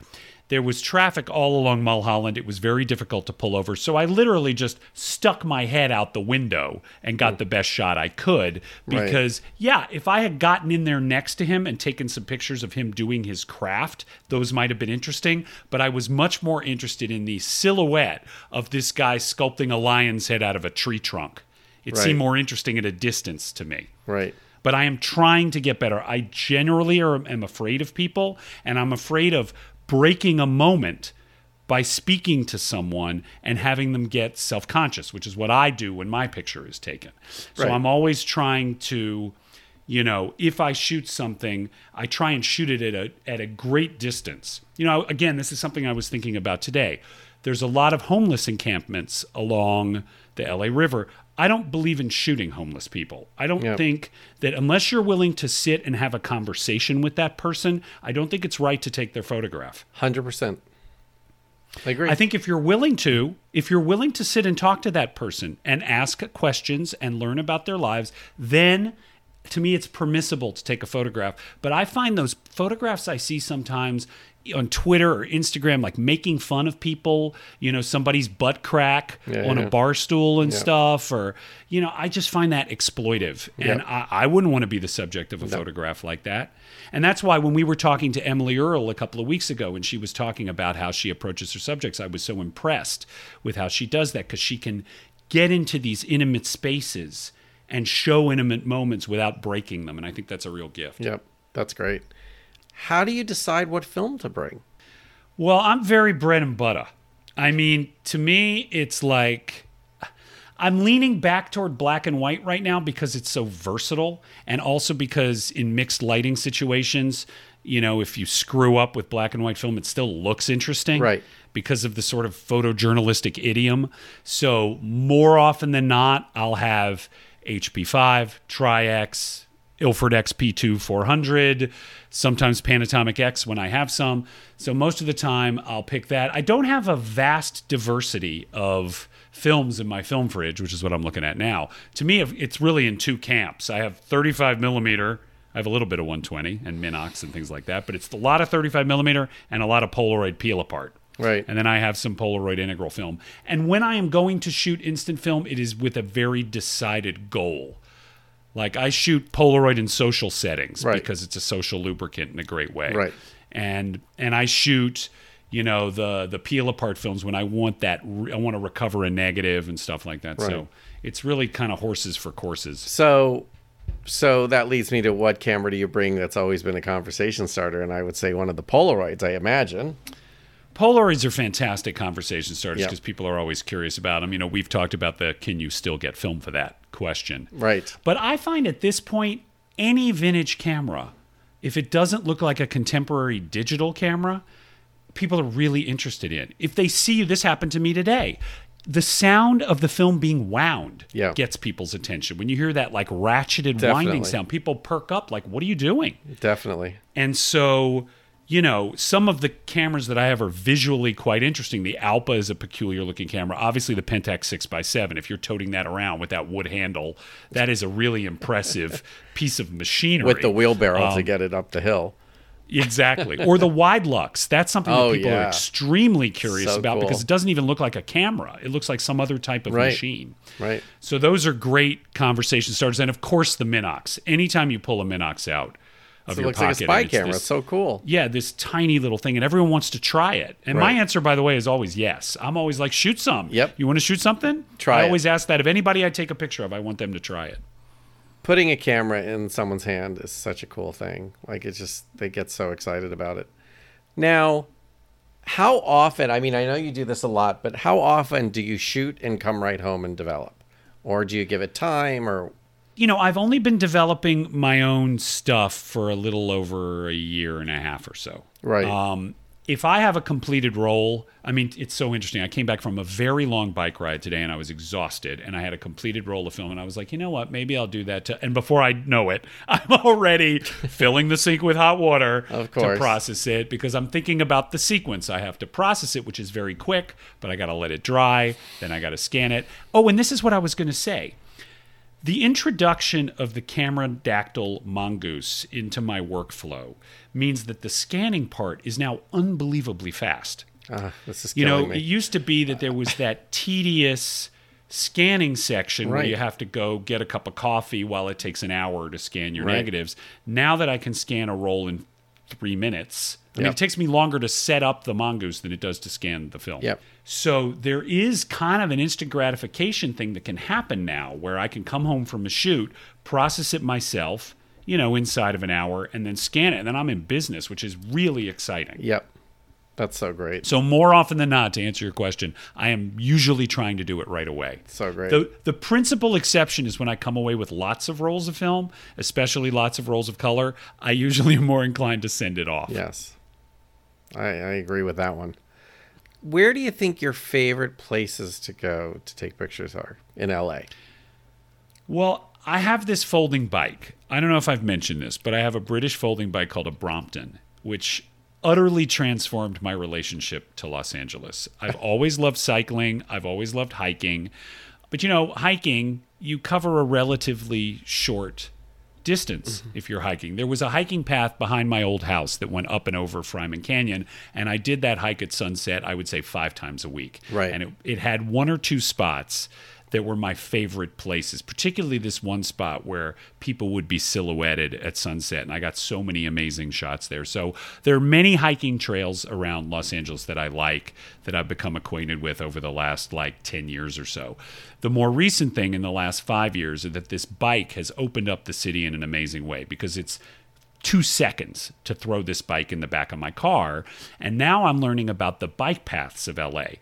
there was traffic all along Mulholland. It was very difficult to pull over. So I literally just stuck my head out the window and got hmm. the best shot I could. Right. Because, yeah, if I had gotten in there next to him and taken some pictures of him doing his craft, those might have been interesting. But I was much more interested in the silhouette of this guy sculpting a lion's head out of a tree trunk. It Right. seemed more interesting at a distance to me Right. but I am trying to get better. I generally are, am afraid of people, and I'm afraid of breaking a moment by speaking to someone and having them get self conscious, which is what I do when my picture is taken. So Right. I'm always trying to, you know, if I shoot something, I try and shoot it at a at a great distance. You know, again, this is something I was thinking about today. There's a lot of homeless encampments along the LA River. I don't believe in shooting homeless people. I don't Yep. think that unless you're willing to sit and have a conversation with that person, I don't think it's right to take their photograph. Hundred percent. I agree. I think if you're willing to, if you're willing to sit and talk to that person and ask questions and learn about their lives, then to me it's permissible to take a photograph. But I find those photographs I see sometimes on Twitter or Instagram, like making fun of people, you know, somebody's butt crack Yeah, on yeah. a bar stool and stuff, or, you know, I just find that exploitive. And. I, I wouldn't want to be the subject of a photograph like that. And that's why when we were talking to Emily Earle a couple of weeks ago and she was talking about how she approaches her subjects, I was so impressed with how she does that because she can get into these intimate spaces and show intimate moments without breaking them. And I think that's a real gift. Yep, that's great. How do you decide what film to bring? Well, I'm very bread and butter. I mean, to me, it's like I'm leaning back toward black and white right now because it's so versatile, and also because in mixed lighting situations, you know, if you screw up with black and white film, it still looks interesting. Right. Because of the sort of photojournalistic idiom. So, more often than not, I'll have HP5, Tri-X, Ilford XP2 400, sometimes Panatomic X when I have some. So most of the time I'll pick that. I don't have a vast diversity of films in my film fridge, which is what I'm looking at now. To me, it's really in two camps. I have 35 millimeter. I have a little bit of 120 and Minox and things like that, but it's a lot of 35 millimeter and a lot of Polaroid peel apart. Right. And then I have some Polaroid integral film. And when I am going to shoot instant film, it is with a very decided goal. Like I shoot Polaroid in social settings Right. because it's a social lubricant in a great way. Right. And and I shoot, you know, the the peel apart films when I want that I want to recover a negative and stuff like that. Right. So it's really kind of horses for courses. So, so that leads me to what camera do you bring? That's always been a conversation starter, and I would say one of the Polaroids. I imagine. Polaroids are fantastic conversation starters because people are always curious about them. You know, we've talked about the can you still get film for that question. Right. But I find at this point, any vintage camera, if it doesn't look like a contemporary digital camera, people are really interested in. If they see you, this happened to me today. The sound of the film being wound Yeah. gets people's attention. When you hear that like ratcheted Definitely. winding sound, people perk up like, what are you doing? Definitely. And so, you know, some of the cameras that I have are visually quite interesting. The Alpa is a peculiar looking camera. Obviously, the Pentax 6x7, if you're toting that around with that wood handle, that is a really impressive piece of machinery. With the wheelbarrow Um, to get it up the hill. Exactly. Or the Widelux. That's something Oh, that people yeah. are extremely curious So about cool. because it doesn't even look like a camera. It looks like some other type of Right. machine. Right. So those are great conversation starters. And of course, the Minox. Anytime you pull a Minox out of So it your looks like a pocket, spy it's camera. this- It's so cool. yeah, this tiny little thing, and everyone wants to try it. And my answer, by the way, is always yes. I'm always like, shoot some. Yep. You want to shoot something? Try I it. always ask that of anybody I take a picture of. I want them to try it. Putting a camera in someone's hand is such a cool thing. Like it's just they get so excited about it. Now, how often? I mean, I know you do this a lot, but how often do you shoot and come right home and develop, or do you give it time? Or You know, I've only been developing my own stuff for a little over a year and a half or so. Right. Um, if I have a completed roll, I mean, it's so interesting. I came back from a very long bike ride today and I was exhausted and I had a completed roll of film and I was like, you know what? Maybe I'll do that. To, and before I know it, I'm already filling the sink with hot water Of to process it because I'm thinking about the sequence. I have to process it, which is very quick, but I got to let it dry. Then I got to scan it. Oh, and this is what I was going to say. The introduction of the Kameradactyl mongoose into my workflow means that the scanning part is now unbelievably fast. uh, this is You know, me. it used to be that there was that tedious scanning section where you have to go get a cup of coffee while it takes an hour to scan your Right. negatives. Now that I can scan a roll in three minutes, I mean, Yep. it takes me longer to set up the mongoose than it does to scan the film. Yep. So there is kind of an instant gratification thing that can happen now where I can come home from a shoot, process it myself, you know, inside of an hour, and then scan it. And then I'm in business, which is really exciting. Yep. That's so great. So more often than not, to answer your question, I am usually trying to do it right away. So great. The the principal exception is when I come away with lots of rolls of film, especially lots of rolls of color. I usually am more inclined to send it off. Yes. I, I agree with that one. Where do you think your favorite places to go to take pictures are in LA? Well, I have this folding bike. I don't know if I've mentioned this, but I have a British folding bike called a Brompton, which utterly transformed my relationship to Los Angeles. I've always loved cycling, I've always loved hiking. But you know, hiking, you cover a relatively short distance if you're hiking. There was a hiking path behind my old house that went up and over Fryman Canyon, and I did that hike at sunset, I would say five times a week. Right. And it, it had one or two spots that were my favorite places, particularly this one spot where people would be silhouetted at sunset. And I got so many amazing shots there. So there are many hiking trails around Los Angeles that I like that I've become acquainted with over the last like 10 years or so. The more recent thing in the last five years is that this bike has opened up the city in an amazing way because it's two seconds to throw this bike in the back of my car. And now I'm learning about the bike paths of LA.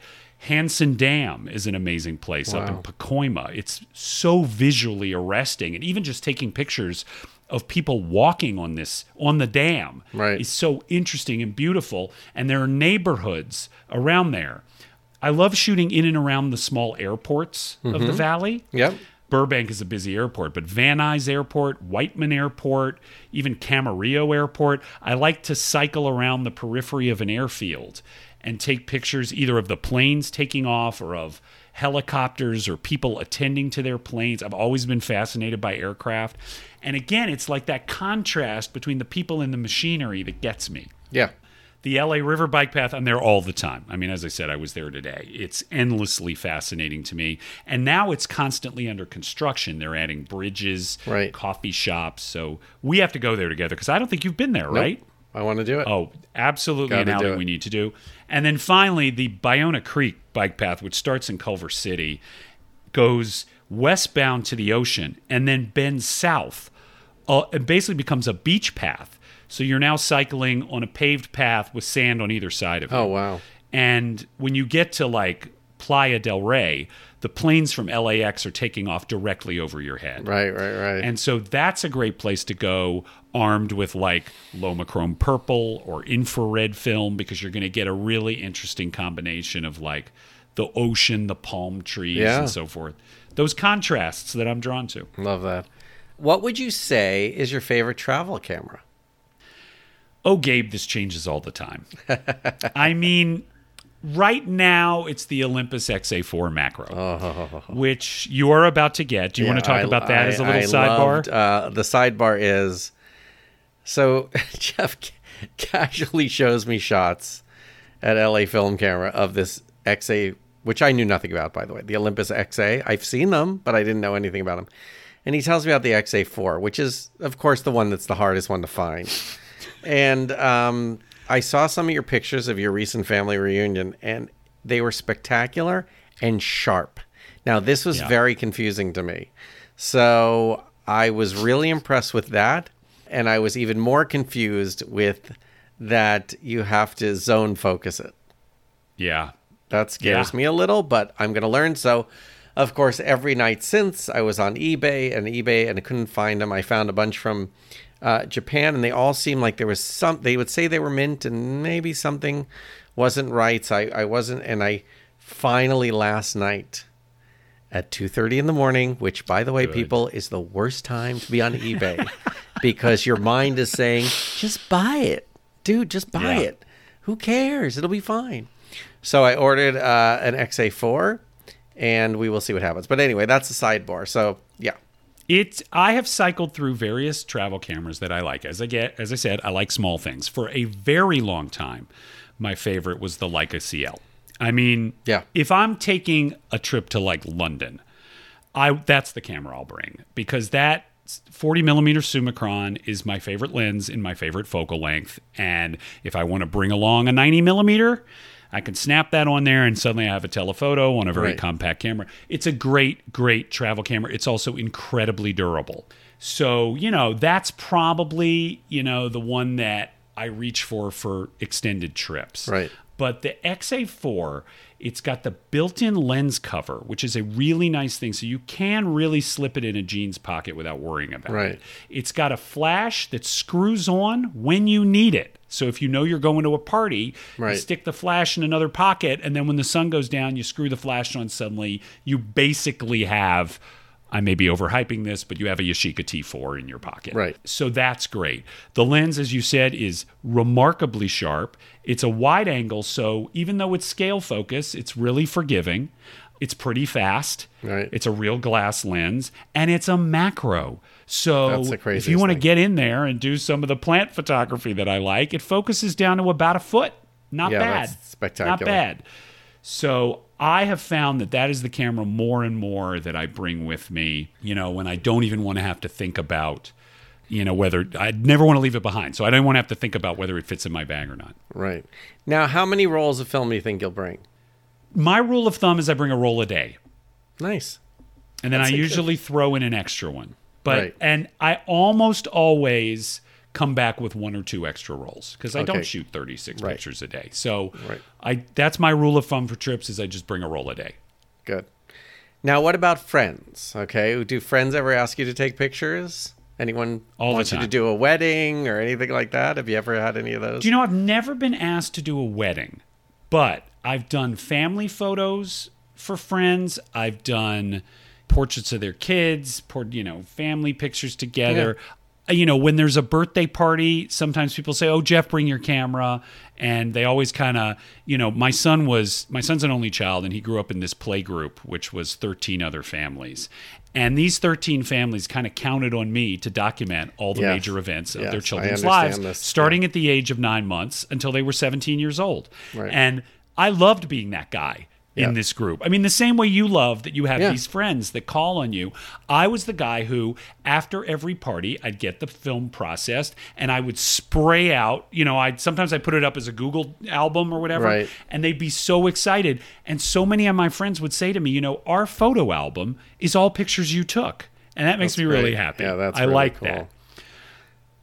Hansen Dam is an amazing place up in Wow. Pacoima. It's so visually arresting, and even just taking pictures of people walking on this on the dam Right. is so interesting and beautiful. And there are neighborhoods around there. I love shooting in and around the small airports of the mm-hmm. valley. Yep. Burbank is a busy airport, but Van Nuys Airport, Whiteman Airport, even Camarillo Airport. I like to cycle around the periphery of an airfield and take pictures either of the planes taking off or of helicopters or people attending to their planes. I've always been fascinated by aircraft. And again, it's like that contrast between the people and the machinery that gets me. Yeah. The LA River Bike Path, I'm there all the time. I mean, as I said, I was there today. It's endlessly fascinating to me. And now it's constantly under construction. They're adding bridges, Right. coffee shops. So we have to go there together because I don't think you've been there, right? I want to do it. Oh, absolutely an Gotta do outing we need to do. And then finally, the Ballona Creek bike path, which starts in Culver City, goes westbound to the ocean and then bends south. Uh, it basically becomes a beach path. So you're now cycling on a paved path with sand on either side of it. Oh, wow. And when you get to like Playa del Rey, the planes from LAX are taking off directly over your head. Right, right, right. And so that's a great place to go armed with like LomoChrome purple or infrared film because you're going to get a really interesting combination of like the ocean, the palm trees, Yeah. and so forth. Those contrasts that I'm drawn to. Love that. What would you say is your favorite travel camera? Oh, Gabe, this changes all the time. I mean, right now it's the Olympus XA4 macro, which you are about to get. Do you want to talk Oh. I- about that as a little I sidebar? loved, uh, the sidebar is so Jeff ca- casually shows me shots at LA Film Camera of this XA, which I knew nothing about, by the way. The Olympus XA. I've seen them, but I didn't know anything about them. And he tells me about the XA4, which is, of course, the one that's the hardest one to find. and um, I saw some of your pictures of your recent family reunion, and they were spectacular and sharp. Now, this was Yeah. very confusing to me. So I was really impressed with that. And I was even more confused with that you have to zone focus it. yeah. That scares Yeah. me a little, but I'm going to learn. So, of course, every night since I was on eBay and eBay and I couldn't find them, I found a bunch from uh, Japan and they all seemed like there was some, they would say they were mint and maybe something wasn't right. So I, I wasn't, and I finally last night at 2.30 in the morning, which by the way, people is the worst time to be on eBay because your mind is saying, just buy it, dude, just buy Yeah. it. Who cares? It'll be fine. So I ordered uh, an XA4, and we will see what happens. But anyway, that's the sidebar. So yeah, It I have cycled through various travel cameras that I like. As I get as I said, I like small things. For a very long time, my favorite was the Leica CL. I mean, Yeah. if I'm taking a trip to like London, I that's the camera I'll bring because that 40 millimeter Summicron is my favorite lens in my favorite focal length. And if I want to bring along a 90 millimeter, I can snap that on there and suddenly I have a telephoto on a very Right. compact camera. It's a great, great travel camera. It's also incredibly durable. So, you know, that's probably, you know, the one that I reach for for extended trips. Right. But the XA4, it's got the built-in lens cover, which is a really nice thing. So you can really slip it in a jeans pocket without worrying about Right. it. It's got a flash that screws on when you need it. So if you know you're going to a party, Right. you stick the flash in another pocket, and then when the sun goes down, you screw the flash on. Suddenly, you basically have. I may be overhyping this, but you have a Yashica T4 in your pocket. Right. So that's great. The lens, as you said, is remarkably sharp. It's a wide angle, so even though it's scale focus, it's really forgiving. It's pretty fast. Right. It's a real glass lens, and it's a macro. So if you want to get in there and do some of the plant photography that I like, it focuses down to about a foot. Not Yeah, bad. that's spectacular. Not bad. So I have found that that is the camera more and more that I bring with me, you know, when I don't even want to have to think about, you know, whether I'd never want to leave it behind. So I don't want to have to think about whether it fits in my bag or not. Right. Now, how many rolls of film do you think you'll bring? My rule of thumb is I bring a roll a day. Nice. and then I That's good- usually throw in an extra one. But Right. and I almost always come back with one or two extra rolls because I Okay. don't shoot 36 Right. pictures a day. So Right. I that's my rule of thumb for trips is I just bring a roll a day. Good. Now, what about friends? Okay. Do friends ever ask you to take pictures? Anyone All the want you to do a wedding or anything like that? Have you ever had any of those? Do you know I've never been asked to do a wedding, but I've done family photos for friends. I've done portraits of their kids, you know, family pictures together. Uh, Uh, you know, when there's a birthday party, sometimes people say, "Oh, Jeff, bring your camera," and they always kind of, you know, my son was my son's an only child, and he grew up in this play group, which was 13 other families. And these 13 families kind of counted on me to document all the Yes. major events of Yes, their children's lives, this. starting at the age of nine months until they were 17 years old. Right. And I loved being that guy in this group. I mean, the same way you love that you have Yeah. these friends that call on you. I was the guy who, after every party, I'd get the film processed and I would spray out. You know, I'd sometimes I put it up as a Google album or whatever, Right. and they'd be so excited. And so many of my friends would say to me, you know, our photo album is all pictures you took. And that makes That's me really happy. Yeah, that's I really like cool. that.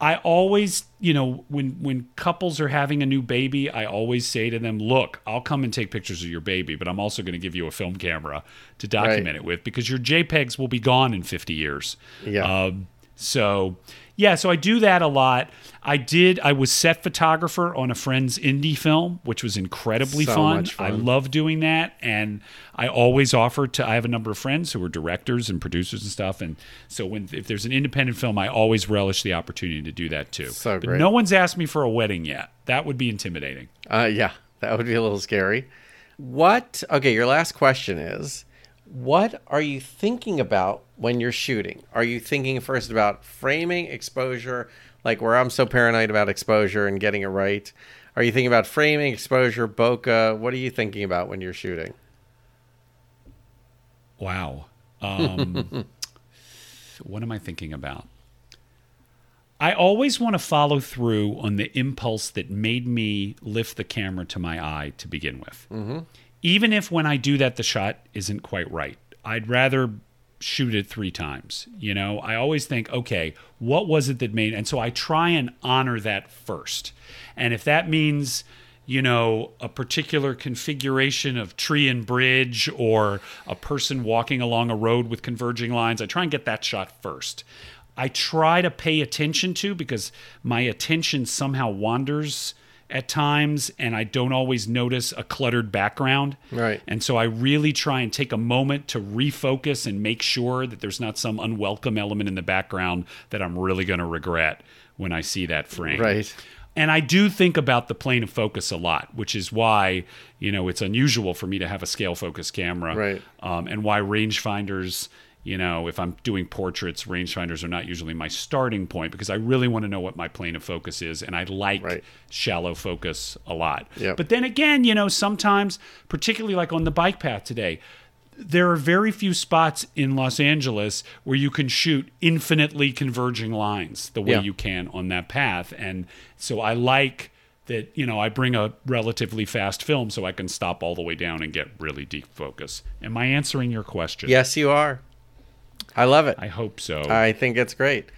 I always, you know, when when couples are having a new baby, I always say to them, "Look, I'll come and take pictures of your baby, but I'm also going to give you a film camera to document Right. it with because your JPEGs will be gone in 50 years." Yeah. Um, so, yeah, so I do that a lot. I did. I was set photographer on a friend's indie film, which was incredibly So fun. much I love doing that, and I always offer to. I have a number of friends who are directors and producers and stuff, and so when if there's an independent film, I always relish the opportunity to do that too. So but great. no one's asked me for a wedding yet. That would be intimidating. Uh, yeah, that would be a little scary. What? Okay, your last question is what are you thinking about when you're shooting? Are you thinking first about framing, exposure, like where I'm so paranoid about exposure and getting it right? Are you thinking about framing, exposure, bokeh? What are you thinking about when you're shooting? Wow. Um, what am I thinking about? I always want to follow through on the impulse that made me lift the camera to my eye to begin with. Mm-hmm. Even if when I do that, the shot isn't quite right. I'd rather shoot it three times. You know, I always think, okay, what was it that made? And so I try and honor that first. And if that means, you know, a particular configuration of tree and bridge or a person walking along a road with converging lines, I try and get that shot first. I try to pay attention to because my attention somehow wanders at times and I don't always notice a cluttered background. Right. And so I really try and take a moment to refocus and make sure that there's not some unwelcome element in the background that I'm really going to regret when I see that frame. Right. And I do think about the plane of focus a lot, which is why, you know, it's unusual for me to have a scale focus camera. Right. Um, and why rangefinders, you know, if I'm doing portraits, rangefinders are not usually my starting point because I really want to know what my plane of focus is. And I like Right. shallow focus a lot. Yep. But then again, you know, sometimes, particularly like on the bike path today, there are very few spots in Los Angeles where you can shoot infinitely converging lines the way Yeah. you can on that path. And so I like that, you know, I bring a relatively fast film so I can stop all the way down and get really deep focus. Am I answering your question? Yes, you are. I love it. I hope so. I think it's great.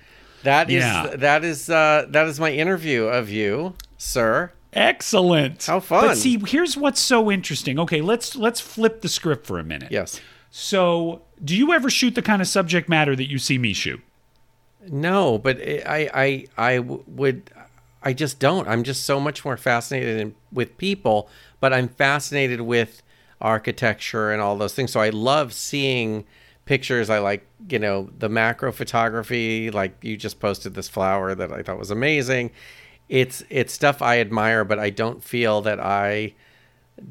That is Yeah. that is uh, that is my interview of you, sir. Excellent. How fun. But see, here's what's so interesting. Okay, let's let's flip the script for a minute. Yes. So, do you ever shoot the kind of subject matter that you see me shoot? No, but I I I would, I just don't. I'm just so much more fascinated in, with people, but I'm fascinated with architecture and all those things. So I love seeing pictures. I like, you know, the macro photography. Like you just posted this flower that I thought was amazing. It's it's stuff I admire, but I don't feel that I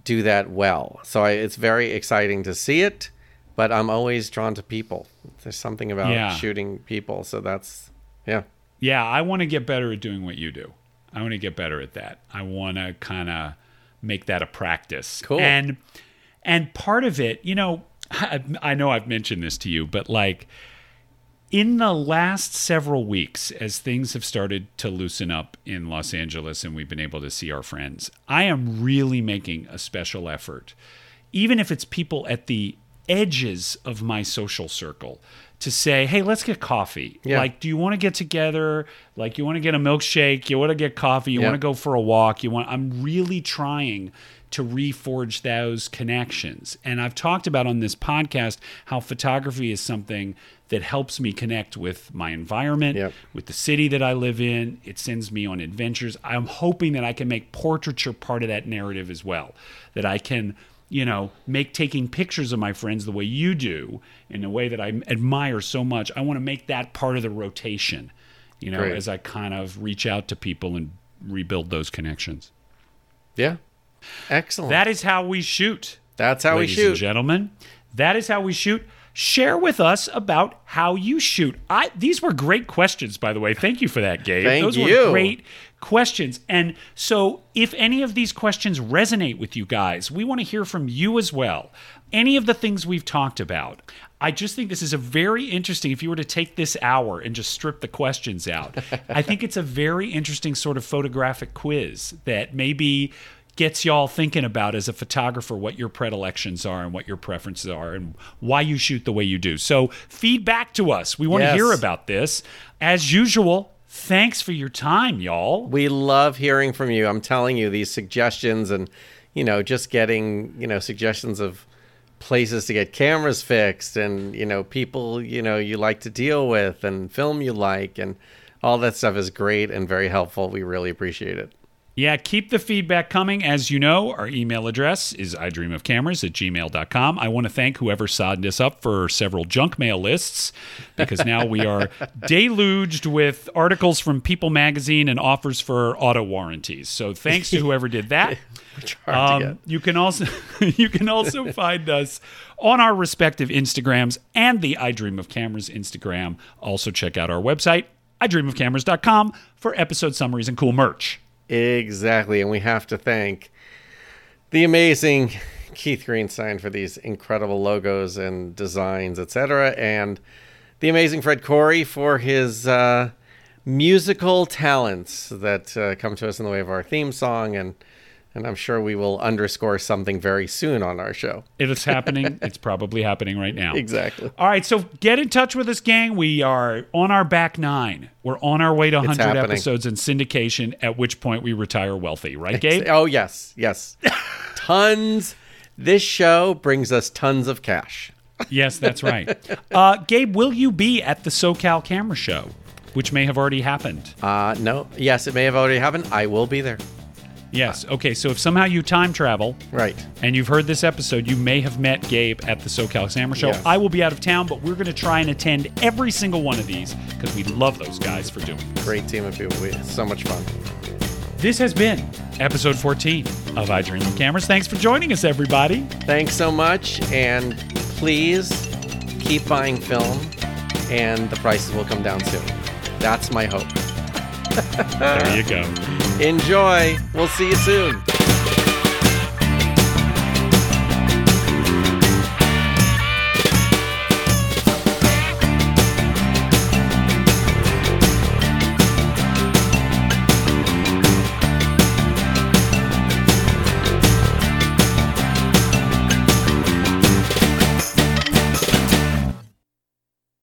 do that well. So I, it's very exciting to see it, but I'm always drawn to people. There's something about Yeah. shooting people. So that's yeah. Yeah, I want to get better at doing what you do. I want to get better at that. I want to kind of make that a practice. Cool. And and part of it, you know, I, I know I've mentioned this to you, but like in the last several weeks, as things have started to loosen up in Los Angeles and we've been able to see our friends, I am really making a special effort, even if it's people at the edges of my social circle, to say, hey, let's get coffee. Yeah. Like, do you want to get together? Like, you want to get a milkshake? You want to get coffee? You Yeah. want to go for a walk? You want, I'm really trying to reforge those connections. And I've talked about on this podcast how photography is something that helps me connect with my environment, Yep. with the city that I live in. It sends me on adventures. I'm hoping that I can make portraiture part of that narrative as well. That I can, you know, make taking pictures of my friends the way you do, in a way that I admire so much. I want to make that part of the rotation, you know, Great. as I kind of reach out to people and rebuild those connections. Yeah. Excellent. That is how we shoot. That's how we ladies and shoot. gentlemen. That is how we shoot. Share with us about how you shoot. I these were great questions, by the way. Thank you for that, Gabe. Thank Those you. were great questions. And so, if any of these questions resonate with you guys, we want to hear from you as well. Any of the things we've talked about. I just think this is a very interesting. If you were to take this hour and just strip the questions out, I think it's a very interesting sort of photographic quiz that maybe gets y'all thinking about as a photographer what your predilections are and what your preferences are and why you shoot the way you do. So feedback to us. We want to hear about this. As usual, thanks for your time, y'all. We love hearing from you. I'm telling you, these suggestions and, you know, just getting, you know, suggestions of places to get cameras fixed and, you know, people, you know, you like to deal with and film you like and all that stuff is great and very helpful. We really appreciate it. Yeah, keep the feedback coming. As you know, our email address is I dream of cameras at gmail.com. I want to thank whoever signed us up for several junk mail lists because now we are deluged with articles from People magazine and offers for auto warranties. So thanks to whoever did that. Um, you can also you can also find us on our respective Instagrams and the I Dream of Cameras Instagram. Also check out our website, idreamofcameras.com for episode summaries and cool merch. Exactly. And we have to thank the amazing Keith Greenstein for these incredible logos and designs, etc. And the amazing Fred Corey for his uh, musical talents that uh, come to us in the way of our theme song. And, and I'm sure we will underscore something very soon on our show. It is happening. it's probably happening right now. Exactly. All right, so get in touch with us, gang. We are on our back nine. We're on our way to 100 episodes in syndication, at which point we retire wealthy, right, Gabe? Oh, yes. Yes. tons. This show brings us tons of cash. yes, that's right. Uh, Gabe, will you be at the SoCal Camera Show, which may have already happened? Uh, no. Yes, it may have already happened. I will be there. Yes. Okay, so if somehow you time travel Right. and you've heard this episode, you may have met Gabe at the SoCal Camera Show. Yes. I will be out of town, but we're going to try and attend every single one of these because we love those guys for doing it. Great team of people. We, so much fun. This has been episode 14 of I Dream of Cameras. Thanks for joining us, everybody. Thanks so much. And please keep buying film, and the prices will come down soon. That's my hope. There you go. Enjoy. We'll see you soon.